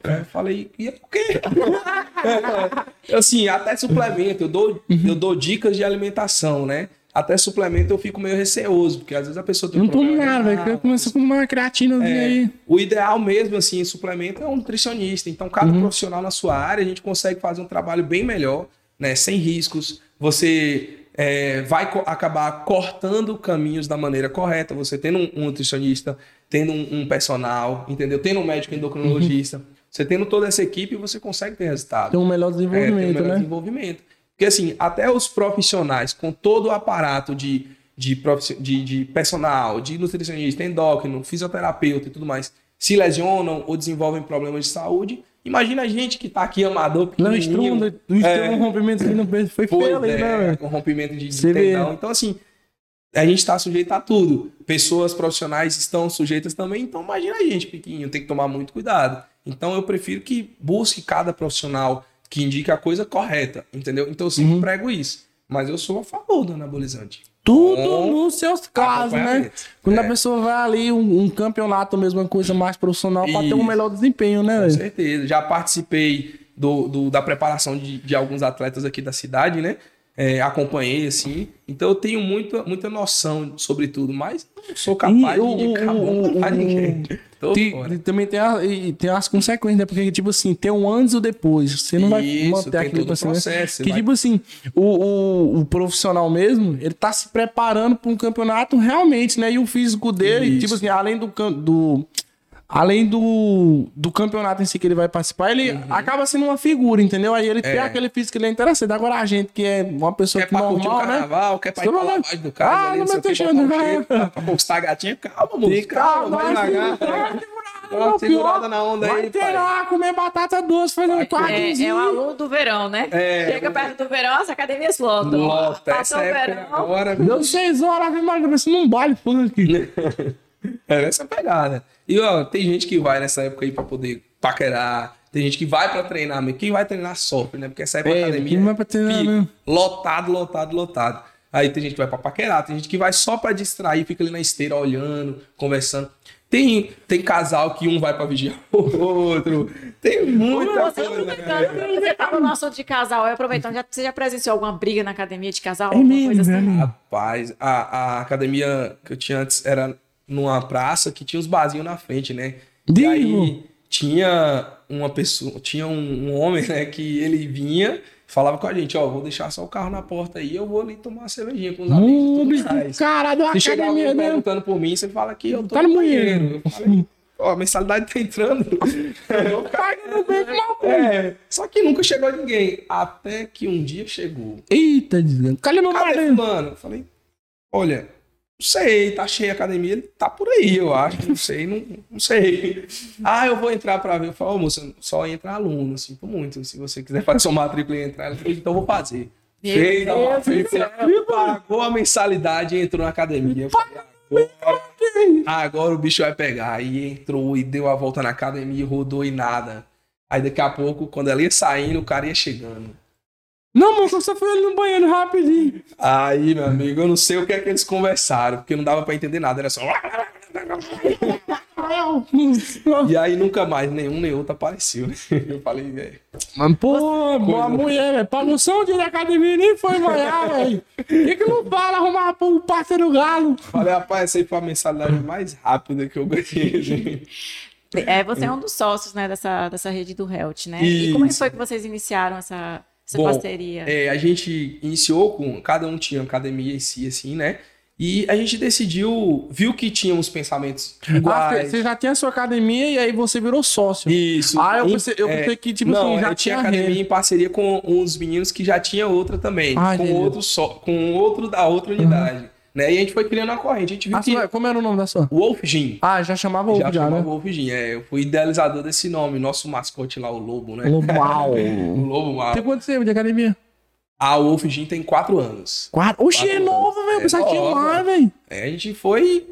Aí eu falei, e aí o quê? É, assim, até suplemento, eu dou, eu dou dicas de alimentação, né? Até suplemento eu fico meio receoso, porque às vezes a pessoa tem um Não tomo problema nada, velho. Eu comecei com uma creatina É, aí. o ideal mesmo, assim, em suplemento é um nutricionista. Então, cada Uhum. profissional na sua área, a gente consegue fazer um trabalho bem melhor, né? Sem riscos. Você é, vai co- acabar cortando caminhos da maneira correta. Você tendo um, um nutricionista, tendo um, um personal, entendeu? Tendo um médico endocrinologista, você tendo toda essa equipe, você consegue ter resultado. Tem um melhor É, tem um desenvolvimento, melhor né? desenvolvimento. Porque assim, até os profissionais, com todo o aparato de, de, de, de personal, de nutricionista, endócrino, fisioterapeuta e tudo mais, se lesionam ou desenvolvem problemas de saúde, imagina a gente que tá aqui amador, Não, pequenininho, estrunda, tem um rompimento no peito. Foi feio ali, é, né, velho? com rompimento de, de tendão. Então, assim, a gente está sujeito a tudo. Pessoas profissionais estão sujeitas também. Então, imagina a gente, pequenininho, tem que tomar muito cuidado. Então, eu prefiro que busque cada profissional que indique a coisa correta, entendeu? Então, eu sempre Uhum. prego isso. Mas eu sou a favor do anabolizante. Tudo Com nos seus casos, né? Quando a É. pessoa vai ali, um, um campeonato mesmo, uma coisa mais profissional, pra ter um melhor desempenho, né, Com velho? certeza. Já participei do, do- da preparação de, de alguns atletas aqui da cidade, né? É, acompanhei, assim. Então eu tenho muita, muita noção sobre tudo, mas não sou capaz E de indicar o- pra o- ninguém. Tem- também tem, a- tem as consequências, né? Porque, tipo assim, tem um antes e o depois. Você não vai Isso, manter tem aquilo né? processo, Que, vai- tipo assim, o, o, o profissional mesmo, ele tá se preparando para um campeonato realmente, né? E o físico dele, Isso. tipo assim, além do, do, além do, do campeonato em si que ele vai participar, ele Uhum. acaba sendo uma figura, entendeu? Aí ele tem É. aquele físico que ele é interessante. Agora a gente que é uma pessoa Quer que curtir o normal, né? carnaval, quer pra ir pra vai lavagem do carro, Ah, ali, não não me deixando, vai. cheiro, pra conquistar a gatinha. Calma, moço. Calma, vai vai, devagar. Uma segurada na onda Vai aí, ter pai. lá, comer batata doce, fazer um Vai comer. É, é o aluno do verão, né? É. Chega perto do verão, as academias lotam. Lota, essa o época verão. agora... Deu seis horas, viu, mano? Parecendo um baile funk. É essa pegada. E ó, tem gente que vai nessa época aí pra poder paquerar. Tem gente que vai pra treinar mesmo. Quem vai treinar sofre, né? Porque essa época É, da academia quem vai pra treinar pica. mesmo? lotado, lotado, lotado. Aí tem gente que vai pra paquerar, tem gente que vai só pra distrair, fica ali na esteira olhando, conversando. Tem, tem casal que um vai pra vigiar o outro. Tem muita Você, coisa. né? aproveitando, você tava no assunto de casal, eu aproveitando, já, você já presenciou alguma briga na academia de casal? É mesmo, coisa assim? Rapaz, a, a academia que eu tinha antes era numa praça que tinha uns barzinhos na frente, né? E Digo. aí tinha uma pessoa, tinha um, um homem, né, que ele vinha, falava com a gente, ó, vou deixar só o carro na porta aí, eu vou ali tomar uma cervejinha com os amigos e Hum, caralho, uma Se academia mesmo. perguntando por mim, você fala que eu tô Tá no banheiro. Eu falei, ó, a mensalidade tá entrando. Eu com mal. é, só que nunca chegou ninguém. Até que um dia chegou. Eita, desgraça. Cadê meu Cadê marido? fulano? Eu falei, olha, não sei, tá cheia a academia, ele tá por aí, eu acho, não sei, não, não sei. Ah, eu vou entrar pra ver. Eu falei, ô moça, só entra aluno, sinto muito. Se você quiser fazer sua matrícula e entrar, então eu vou fazer. Fez a matrícula, pagou a mensalidade e entrou na academia. Falei, agora, agora o bicho vai pegar. Aí entrou e deu a volta na academia, rodou e nada. Aí daqui a pouco, quando ela ia saindo, o cara ia chegando. Não, eu só fui ali no banheiro rapidinho. Aí, meu amigo, eu não sei o que é que eles conversaram, porque não dava pra entender nada, era só. E aí nunca mais nenhum nem outro apareceu. Eu falei, velho. Mas, pô, boa mulher, velho. Pagou só um dia de academia nem foi banhar, velho. Por que, que não fala arrumar o parceiro galo? Falei, rapaz, essa aí foi a mensalidade mais rápida que eu ganhei. gente. É, você é um dos sócios, né, dessa, dessa rede do Health, né? E como é que Isso. foi que vocês iniciaram essa, essa Bom, parceria? É, a gente iniciou com. Cada um tinha academia em si, assim, né? E a gente decidiu, viu que tínhamos pensamentos Ah, iguais. você já tinha sua academia e aí você virou sócio. Isso. Ah, eu pensei, eu é, pensei que, tipo não, assim, já eu tinha tinha academia rede. em parceria com uns meninos que já tinha outra também. Ah, com outro só, com outro da outra unidade. Né? E a gente foi criando uma corrente. A gente viu Ah, que como era o nome da sua? Wolf Gym. Ah, já chamava o Já já, chamava né? Wolf Gym. É, eu fui idealizador desse nome. Nosso mascote lá, o Lobo, né? Uau. O Lobo Mal. Tem quanto tempo de academia? A Wolf Gym tem quatro anos. Quatro. Oxi, é Quatro novo, anos. velho. É Pensava que tinha mais, velho. É, a gente foi.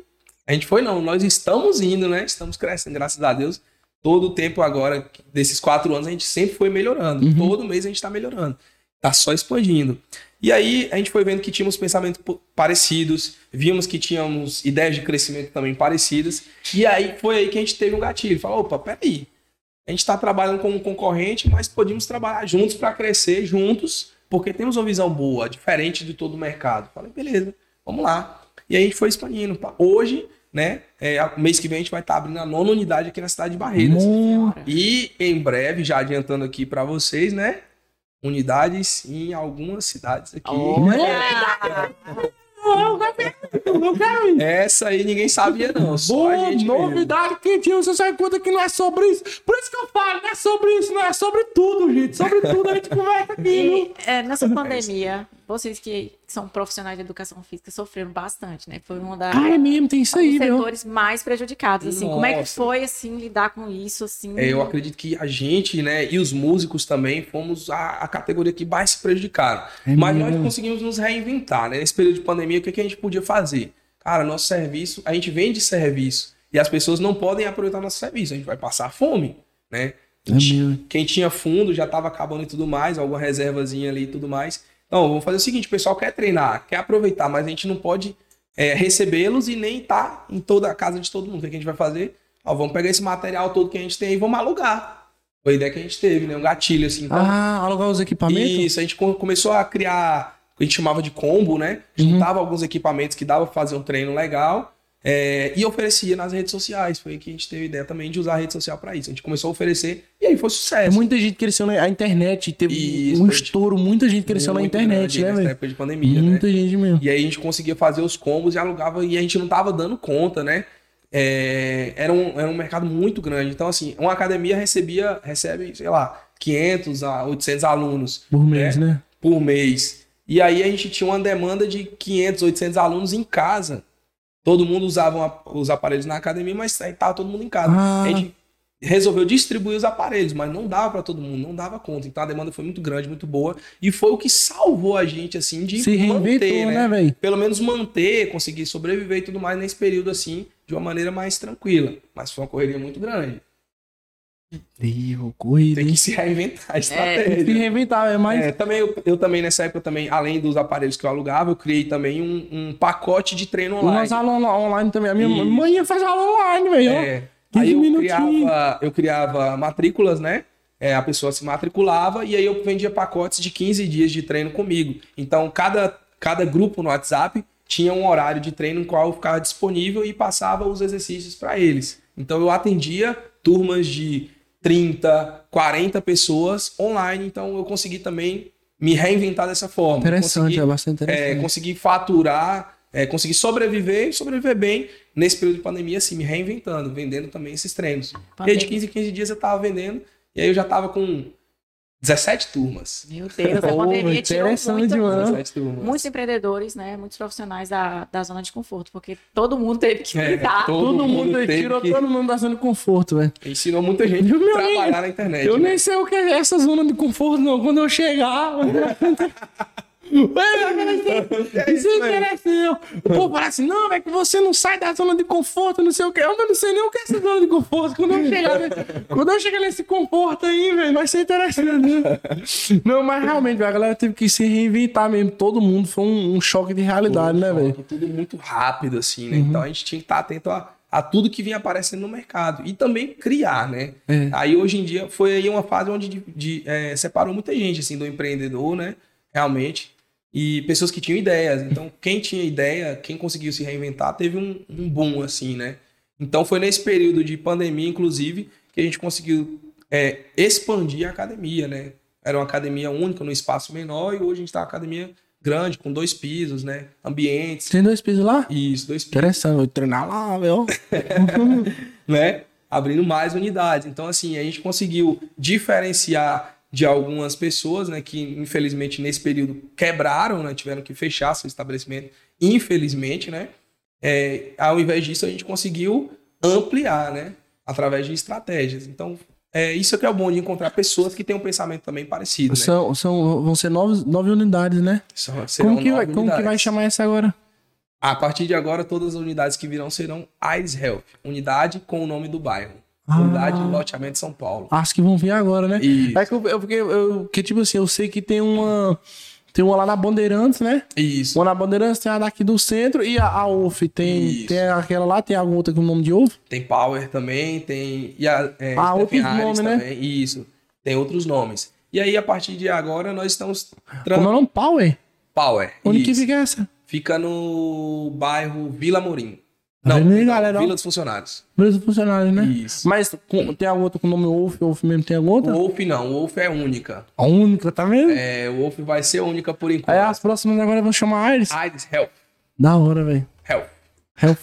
A gente foi, não. Nós estamos indo, né? Estamos crescendo, graças a Deus. Todo o tempo agora, desses quatro anos, a gente sempre foi melhorando. Uhum. Todo mês a gente tá melhorando. Tá só expandindo. E aí a gente foi vendo que tínhamos pensamentos parecidos, vimos que tínhamos ideias de crescimento também parecidas. E aí foi aí que a gente teve um gatilho. Falou, opa, peraí. A gente está trabalhando como concorrente, mas podíamos trabalhar juntos para crescer juntos, porque temos uma visão boa, diferente de todo o mercado. Falei, beleza, vamos lá. E aí a gente foi expandindo. Hoje, né, é, mês que vem a gente vai estar abrindo a nona unidade aqui na cidade de Barreiras. E em breve, já adiantando aqui para vocês, né, unidades em algumas cidades aqui. Olha! Eu quero ir. Essa aí ninguém sabia, não. Só a Boa, gente mesmo. novidade quentinha, você sai conta que não é sobre isso. Por isso que eu falo, não é sobre isso, não é sobre tudo, gente. Sobre tudo a gente conversa aqui? E é, nessa pandemia, vocês que são profissionais de educação física sofreram bastante, né? Foi uma das Ah, é mesmo, tem isso um aí, dos setores mais prejudicados, assim. Como é que Nossa. foi, assim, lidar com isso, assim? É, eu acredito que a gente, né, e os músicos também fomos a, a categoria que mais se prejudicaram. É Mas mesmo? nós conseguimos nos reinventar, né? Nesse período de pandemia, o que, que a gente podia fazer? Cara, nosso serviço, a gente vende serviço e as pessoas não podem aproveitar nosso serviço, a gente vai passar fome, né? É. Quem tinha fundo já estava acabando e tudo mais, alguma reservazinha ali e tudo mais. Então, vamos fazer o seguinte: o pessoal quer treinar, quer aproveitar, mas a gente não pode é, recebê-los e nem estar em toda a casa de todo mundo. O que, a gente vai fazer? Ó, vamos pegar esse material todo que a gente tem e vamos alugar. Foi a ideia que a gente teve, né? Um gatilho, assim. Então, Ah, alugar os equipamentos? isso, a gente co- começou a criar o que a gente chamava de combo, né? Uhum. Juntava alguns equipamentos que dava pra fazer um treino legal é, e oferecia nas redes sociais. Foi aí que a gente teve a ideia também de usar a rede social para isso. A gente começou a oferecer e aí foi É, sucesso. muita gente cresceu na internet, teve Isso, um estouro, muita gente cresceu na internet, né, velho? época de pandemia, né? Muita gente mesmo. E aí a gente conseguia fazer os combos e alugava e a gente não tava dando conta, né? É, era, um, era um mercado muito grande. Então, assim, uma academia recebia, recebe, sei lá, 500 a 800 alunos Por mês, né? por mês. E aí a gente tinha uma demanda de 500, 800 alunos em casa. Todo mundo usava os aparelhos na academia, mas aí tava todo mundo em casa. Ah. A gente resolveu distribuir os aparelhos, mas não dava para todo mundo, não dava conta. Então a demanda foi muito grande, muito boa. E foi o que salvou a gente, assim, de Se manter, né, velho? Pelo menos manter, conseguir sobreviver e tudo mais nesse período, assim, de uma maneira mais tranquila. Mas foi uma correria muito grande. Ih, corrida, Tem hein? que se reinventar a Tem que se estratégia. reinventar, é mais. É, também eu, eu também nessa época também, além dos aparelhos que eu alugava, eu criei também um, um pacote de treino online. Umas aulas online também. A minha Isso. mãe faz aula online, velho. É, 15 aí eu minutinhos. criava, eu criava matrículas, né? É, a pessoa se matriculava e aí eu vendia pacotes de 15 dias de treino comigo. Então, cada, cada grupo no WhatsApp tinha um horário de treino no qual eu ficava disponível e passava os exercícios para eles. Então, eu atendia turmas de 30, 40 pessoas online. Então, eu consegui também me reinventar dessa forma. Interessante, Consegui, é bastante é, interessante. conseguir faturar, é, conseguir sobreviver e sobreviver bem nesse período de pandemia, assim, me reinventando, vendendo também esses treinos. E aí, de Pandemia. 15 em 15 dias eu tava vendendo, e aí eu já tava com 17 turmas. Meu Deus, a pandemia tirou muito, demais. 17 turmas. muitos empreendedores, né? Muitos profissionais da, da zona de conforto, porque todo mundo teve que É, cuidar. todo Todo mundo teve tirou que- todo mundo da zona de conforto, velho. Ensinou muita gente a nem- trabalhar na internet. Eu né? nem sei o que é essa zona de conforto, não. Quando eu chegar. É Isso é mesmo. interessante. O povo fala assim: não, é que você não sai da zona de conforto, não sei o que. Eu não sei nem o que é essa zona de conforto. Quando eu chegar, quando eu chegar nesse conforto aí, velho, vai ser interessante. Né? Não, mas realmente, a galera teve que se reinventar mesmo. Todo mundo foi um, um choque de realidade, né, velho? Tudo muito rápido, assim, Uhum. né? Então a gente tinha que estar atento a, a tudo que vinha aparecendo no mercado. E também criar, né? É. Aí hoje em dia foi aí uma fase onde de- de, é, separou muita gente, assim, do empreendedor, né? Realmente. E pessoas que tinham ideias. Então, quem tinha ideia, quem conseguiu se reinventar, teve um, um boom, assim, né? Então foi nesse período de pandemia, inclusive, que a gente conseguiu é, expandir a academia, né? Era uma academia única, num espaço menor, e hoje a gente tá uma academia grande, com dois pisos, né? Ambientes. Tem dois pisos lá? Isso, dois pisos, Interessante, vou treinar lá, velho. né? Abrindo mais unidades. Então, assim, a gente conseguiu diferenciar de algumas pessoas, né? Que infelizmente nesse período quebraram, né? Tiveram que fechar seu estabelecimento, infelizmente, né? É, ao invés disso, a gente conseguiu ampliar, né? Através de estratégias. Então, é isso que é o bom de encontrar pessoas que têm um pensamento também parecido, né? São, são, vão ser nove, nove unidades, né? São- Como que, vai, nove como que vai unidades. chamar essa agora? A partir de agora, todas as unidades que virão serão AIDS Health, unidade com o nome do bairro. Ah. Unidade de loteamento São Paulo. Acho que vão vir agora, né? Isso. É que eu, eu, porque eu, que, tipo assim, eu sei que tem uma. Tem uma lá na Bandeirantes, né? Isso. Uma na Bandeirantes, tem a daqui do centro e a, a UF. Tem, Isso. tem aquela lá, tem alguma outra com o nome de UF? Tem Power também, tem. E a, é, Ah, outros Harris nomes, né? também. Isso. Tem outros nomes. E aí, a partir de agora, nós estamos. Tran... Como é o nome? Power? Power. Onde que isso. fica essa? Fica no bairro Vila Morim. Não, Avenida não, Galera. Vila dos Funcionários. Beleza funcionário, né? Isso. Mas com- tem alguma outra com o nome Wolf? Wolf mesmo tem O outra? Wolf não, o Wolf é única. A única, tá vendo? É, o Wolf vai ser única por Aí enquanto. as próximas agora vão chamar Iris. Aires Health. Da hora, velho. Health. Health.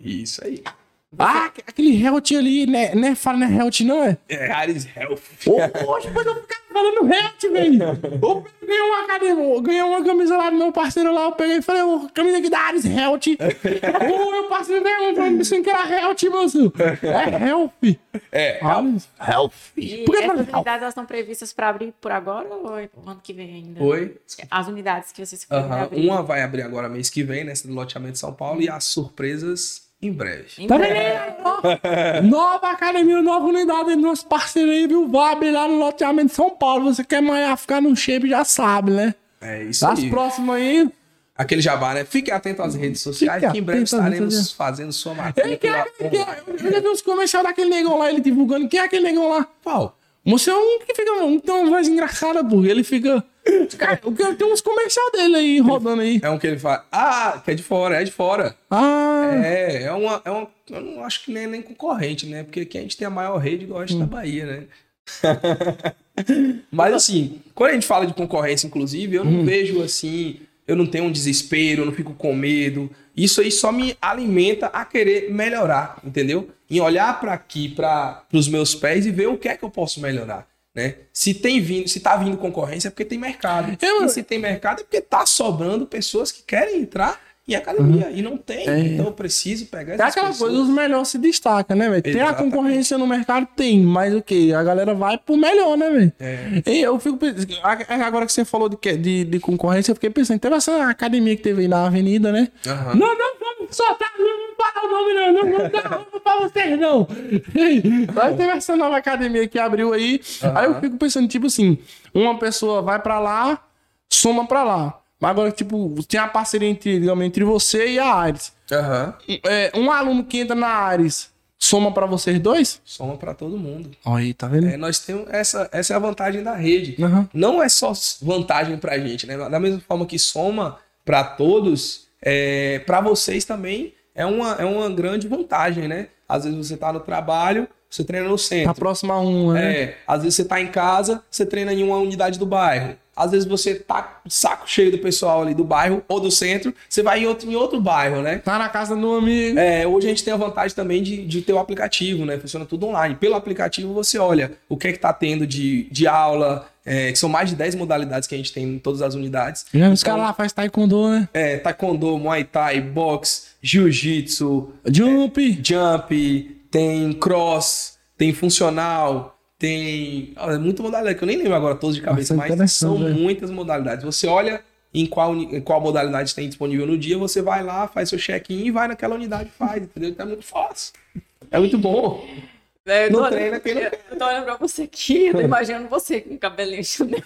Isso aí. Ah, aquele Health ali, né? né fala, né? Health não é? É Aires Health. Hoje depois eu ficar falando Health, velho. Eu ganhei uma, ganhei uma camisa lá do meu parceiro lá. Eu peguei e falei, ô, camisa aqui da Ares Health. Ô, meu parceiro veio falando pensando que era Health, moço. É Health. É, Ares Health. E Por que essas unidades elas estão previstas para abrir por agora ou é ano que vem ainda? Oi. As unidades que vocês querem Aham, abrir. Uma vai abrir agora mês que vem, nessa do loteamento de São Paulo, e as surpresas em breve. Em Tá breve. vendo? Nova academia, nova unidade, nosso parceiro aí, viu? Abrir lá no loteamento de São Paulo. Você quer amanhã ficar no shape, já sabe, né? É isso Das aí. próximas aí. Aquele jabá, né? Fique atento às redes sociais, Fique que em breve estaremos fazendo sua quem é online. Eu já vi uns comerciais daquele negão lá, ele divulgando. Quem é aquele negão lá? Qual? Você é um que fica. Um, tem uma voz engraçada, pô. Ele fica. Cara, tem uns comerciais dele aí rodando aí. É um que ele fala, ah, que é de fora, é de fora. Ah, É, é uma, é uma. Eu não acho que nem, nem concorrente, né? Porque aqui a gente tem a maior rede oeste Hum. da Bahia, né? Mas assim, quando a gente fala de concorrência, inclusive, eu não Hum. vejo assim, eu não tenho um desespero, eu não fico com medo. Isso aí só me alimenta a querer melhorar, entendeu? Em olhar para aqui, para os meus pés e ver o que é que eu posso melhorar. Né? Se tem vindo, se tá vindo concorrência é porque tem mercado. Eu- E se tem mercado é porque tá sobrando pessoas que querem entrar em academia e não tem. Então eu preciso pegar é essas aquela pessoas. coisa, os melhores se destacam, né, velho? Tem a concorrência no mercado? Tem, mas o quê? A galera vai pro melhor, né, velho? É. E Eu fico agora que você falou de, que- de, de concorrência, eu fiquei pensando, teve essa academia que teve aí na avenida, né? Aham. Não, não vamos soltar, não vamos falar o nome, não. Não vamos dar roupa pra vocês, não. Aí teve essa nova academia que abriu aí. Aí eu fico pensando, tipo assim, uma pessoa vai pra lá, soma pra lá. Mas agora, tipo, tem a parceria entre, digamos, entre você e a Ares. Aham. É, um aluno que entra na Ares, soma pra vocês dois? Soma para todo mundo. Aí, tá vendo? É, nós temos essa, essa é a vantagem da rede. Aham. Não é só vantagem pra gente, né? Da mesma forma que soma para todos, é, para vocês também é uma, é uma grande vantagem, né? Às vezes você tá no trabalho, você treina no centro. Tá próxima a uma, né? É, às vezes você tá em casa, você treina em uma unidade do bairro. Às vezes você tá saco cheio do pessoal ali do bairro ou do centro, você vai em outro, em outro bairro, né? Tá na casa do amigo. É, hoje a gente tem a vantagem também de, de ter o aplicativo, né? Funciona tudo online. Pelo aplicativo você olha o que é que tá tendo de, de aula, é, que são mais de 10 modalidades que a gente tem em todas as unidades. Já os Então, caras lá fazem taekwondo, né? É, taekwondo, muay thai, boxe, jiu-jitsu, Jump. jump, tem cross, tem funcional, tem. Olha, é muita modalidade, que eu nem lembro agora todos de cabeça, Nossa, mas são muitas modalidades. Você olha em qual, em qual modalidade tem disponível no dia, você vai lá, faz seu check-in e vai naquela unidade e faz, entendeu? Então é muito fácil. É muito bom. É, eu Não tô treina eu- Eu tô olhando pra você aqui, eu tô imaginando você com o cabelinho chanel.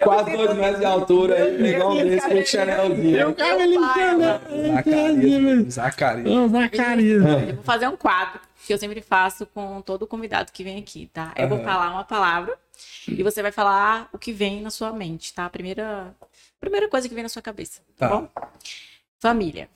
Quase dois metros de altura, aí, negão desse com chanelzinho. O cabelinho pai, Zacarias. Zacarias. Vou fazer um quadro que eu sempre faço com todo convidado que vem aqui, tá? Eu vou Aham. falar uma palavra e você vai falar o que vem na sua mente, tá? A primeira, primeira coisa que vem na sua cabeça, tá, Tá. bom? Família.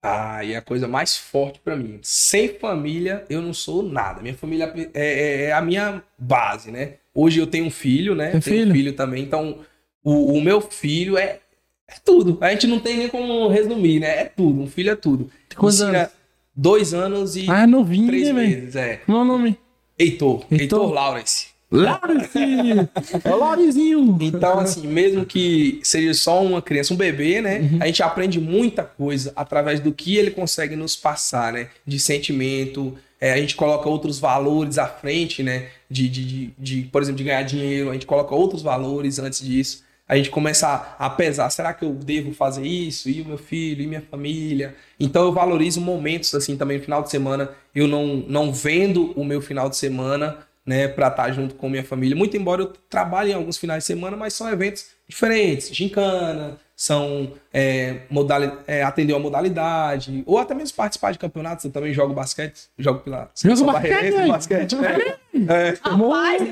Ah, e é a coisa mais forte pra mim. Sem família, eu não sou nada. Minha família é, é- é a minha base, né? Hoje eu tenho um filho, né? Tem tenho filho? um filho também. Então, o, o meu filho é, é tudo. A gente não tem nem como resumir, né? É tudo. Um filho é tudo. Quantos Ensina anos? Dois anos e Ah, é novinho, três né, velho? meses, é. Meu nome? Heitor. Heitor? Heitor Lawrence. Laurizinho. É o Laurizinho. Então, assim, mesmo que seja só uma criança, um bebê, né? Uhum. A gente aprende muita coisa através do que ele consegue nos passar, né? De sentimento. É, a gente coloca outros valores à frente, né? De, de, de, de, por exemplo, de ganhar dinheiro. A gente coloca outros valores antes disso. A gente começa a, pesar, será que eu devo fazer isso? E o meu filho, e minha família? Então eu valorizo momentos, assim, também no final de semana. Eu não, não vendo o meu final de semana né, para estar junto com minha família. Muito embora eu trabalhe em alguns finais de semana, mas são eventos diferentes, gincana, são é, modali é, atender uma modalidade, ou até mesmo participar de campeonatos. Eu também jogo basquete, jogo pela Joga seleção basquete, velho? basquete. né? Rapaz,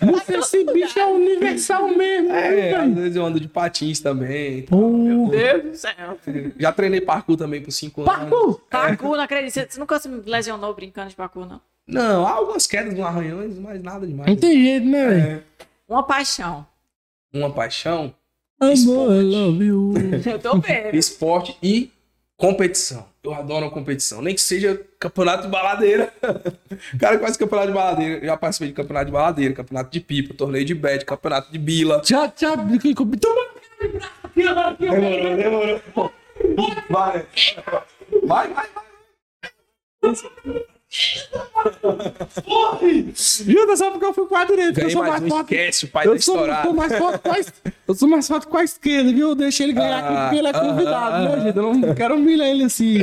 você tá Esse bicho é nível universal mesmo, É, às velho. vezes eu ando de patins também. e tal. Pô, Meu Deus do céu. Já treinei parkour também por cinco anos. Parkour! Parkour, não acredito. Você- Você nunca se lesionou brincando de parkour, não? Não, há algumas quedas no arranhões, mas nada demais. Não tem jeito, né, velho? É, Uma paixão. uma paixão, Amor, I love you. Eu tô vendo. esporte e competição. Eu adoro a competição. Nem que seja campeonato de baladeira. Cara, que faz campeonato de baladeira. Eu já participei de campeonato de baladeira, campeonato de pipa, torneio de bet, campeonato de bila. Aqui, ó. Demorou, demorou. Vai. Vai, vai, vai. Jura, só porque eu fui com a direita. Eu sou mais mais um, forte. esquece o pai Eu sou, estourada. sou mais forte com a, eu sou mais forte com a esquerda, viu? Eu deixei ele ganhar aqui Ah, porque ele é convidado, ah, né, ah. gente? Eu não quero humilhar ele assim.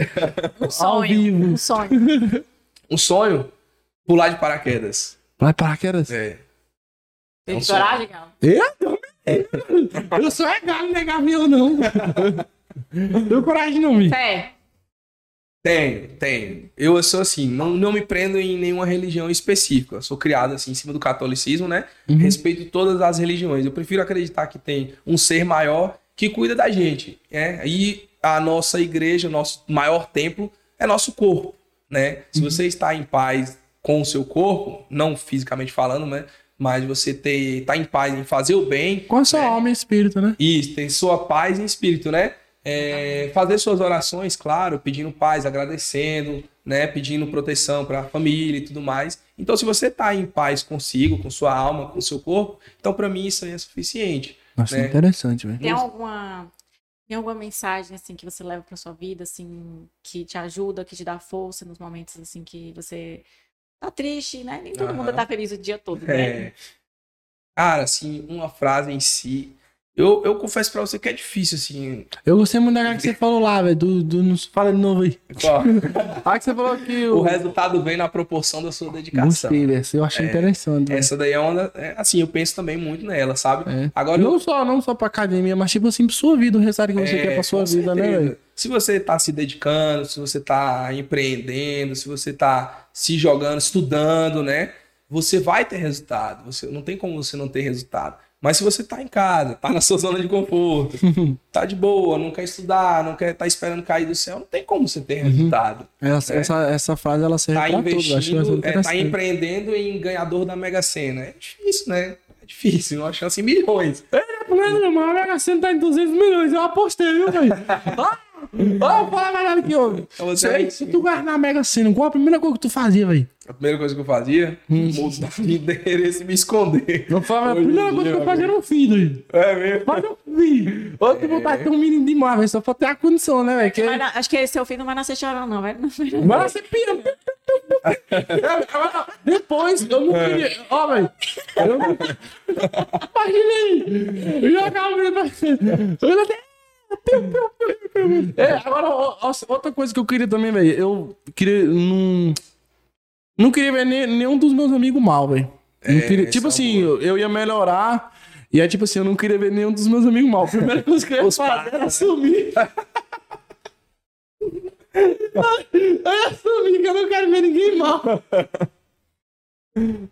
Um sonho. vivo. Um sonho. Um sonho, pular de paraquedas. Vai para quedas. É. Tem sonho. coragem, Galo? Eu? Eu sou é galo, não é gavião, não. Tenho coragem, não, me. Fé. Tenho, tenho. Eu sou assim, não, não me prendo em nenhuma religião específica. Eu sou criado assim em cima do catolicismo, né? Respeito todas as religiões. Eu prefiro acreditar que tem um ser maior que cuida da gente, né? E a nossa igreja, o nosso maior templo é nosso corpo, né? Se você está em paz com o seu corpo, não fisicamente falando, né? Mas você ter, tá em paz em fazer o bem, Com a sua alma e espírito, né? isso, tem sua paz em espírito, né? É, fazer suas orações, claro, pedindo paz, agradecendo, né? Pedindo proteção para a família e tudo mais. Então, se você tá em paz consigo, com sua alma, com seu corpo, então para mim isso aí é suficiente. Nossa, né? interessante, velho. Tem alguma, tem alguma mensagem assim que você leva para sua vida assim que te ajuda, que te dá força nos momentos assim que você tá triste, né? Nem todo mundo tá feliz o dia todo, né? É. Cara, assim, uma frase em si. Eu, eu confesso para você que é difícil, assim. Eu gostei muito daquela que você falou lá, velho. Do, do, fala de novo aí. Ó, Ah, que você falou que o o. resultado vem na proporção da sua dedicação. Gostei, velho. Eu achei interessante. velho. Essa daí é uma. da- é, assim, eu penso também muito nela, sabe? É. Agora eu Não só, não só pra academia, mas tipo assim, pra sua vida, o resultado que você É, quer pra sua vida, né, certeza. velho? Se você está se dedicando, se você está empreendendo, se você está se jogando, estudando, né? Você vai ter resultado. Você não tem como você não ter resultado. Mas se você está em casa, tá na sua zona de conforto, tá de boa, não quer estudar, não quer tá esperando cair do céu, não tem como você ter resultado. Essa, É. essa, essa frase ela serve Tá pra que investindo, é é, tá empreendendo em ganhador da Mega Sena. É difícil, né? É difícil, uma chance em milhões. Não, mas a Mega Sena tá em 200 milhões, eu apostei, viu, velho? Ah, Vou falar a verdade aqui, ó. Então você Se, é se tu ganhar na Mega Sena, qual a primeira coisa que tu fazia, velho? A primeira coisa que eu fazia, mudar de endereço e me esconder. Eu falava, a primeira dia, coisa que eu fazia era um filho, velho. É mesmo? Mas eu vi. Outro vontade de ter um menino demais, velho. Só pra ter a condição, né, velho? Que... Vai acho que esse seu filho não vai nascer chorando, não, vai. Mas você pira. Depois, eu não queria. Ó, velho. Eu não. Imagina aí. Jogar o menino pra. Eu piu, piu. É, agora, ó, ó, outra coisa que eu queria também, velho. Eu queria. Não, não queria ver ne- nenhum dos meus amigos mal, velho. É, tipo é assim, eu, eu ia melhorar. E aí, tipo assim, eu não queria ver nenhum dos meus amigos mal. A primeira coisa que eu ia Os fazer era pais, sumir. Eu ia sumir, que eu não quero ver ninguém mal.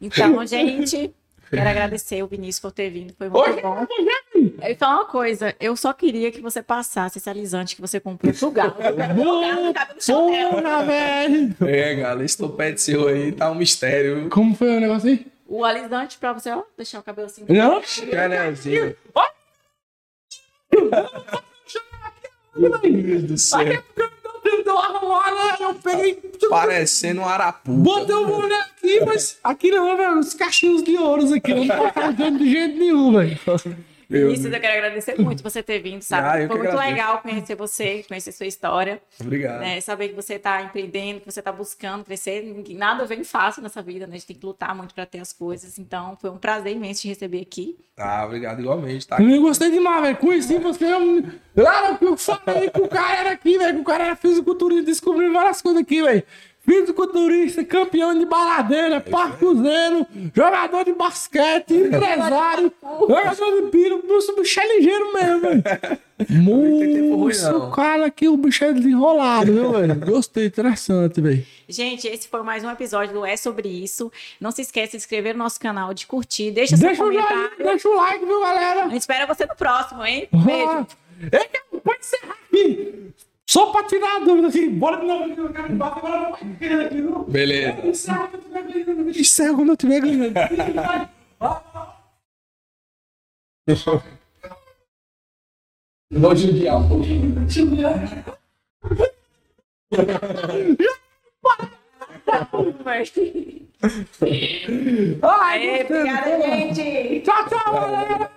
Então, gente, quero agradecer o Vinícius por ter vindo. Foi muito Hoje bom. Eu ia falar uma coisa, eu só queria que você passasse esse alisante que você comprou pro galo. Galo. Porra, velho. É, galera, esse topete seu aí tá um mistério. Como foi o negócio aí? O alisante pra você, ó, deixar o cabelo assim. Não? Canezinho. Meu Deus do céu. Né? Eu peguei. Parecendo um arapuca. Botei o boné aqui, mas aqui não, velho. Os cachinhos de ouros aqui. Eu não tô fazendo de jeito nenhum, velho. Vinícius, eu quero agradecer muito você ter vindo, sabe? Ah, Foi muito agradeço. legal conhecer você, conhecer sua história, Obrigado. né? Saber que você está empreendendo, que você está buscando crescer. Nada vem fácil nessa vida, né? A gente tem que lutar muito para ter as coisas. Então, foi um prazer imenso te receber aqui. Ah, obrigado igualmente. Tá. Eu gostei demais, velho. Conheci você. Eu, Claro que eu falei que o cara era aqui, velho. Que o cara era fisiculturista, descobriu várias coisas aqui, velho. Fisiculturista, campeão de baladeira, parcuzeiro, jogador de basquete, empresário, jogador de piro. O bicho é ligeiro mesmo, velho. tem tempo ruim, Nossa, não. o cara aqui, o bicho é desenrolado, viu, velho? Gostei, interessante, velho. Gente, esse foi mais um episódio do É Sobre Isso. Não se esqueça de se inscrever no nosso canal, de curtir, deixa seu Deixa o comentário. like, deixa o like, viu, galera? A gente espera você no próximo, hein? Ah, Beijo. é, pode encerrar aqui. Só pra tirar a dúvida aqui. Bora de novo aqui, eu agora eu vou aqui? Beleza. Encerra quando eu tiver ganhando. Encerra quando eu tiver ganhando. Vou judiar um pouquinho. Ai, obrigada, gente! Tchau, tchau, galera.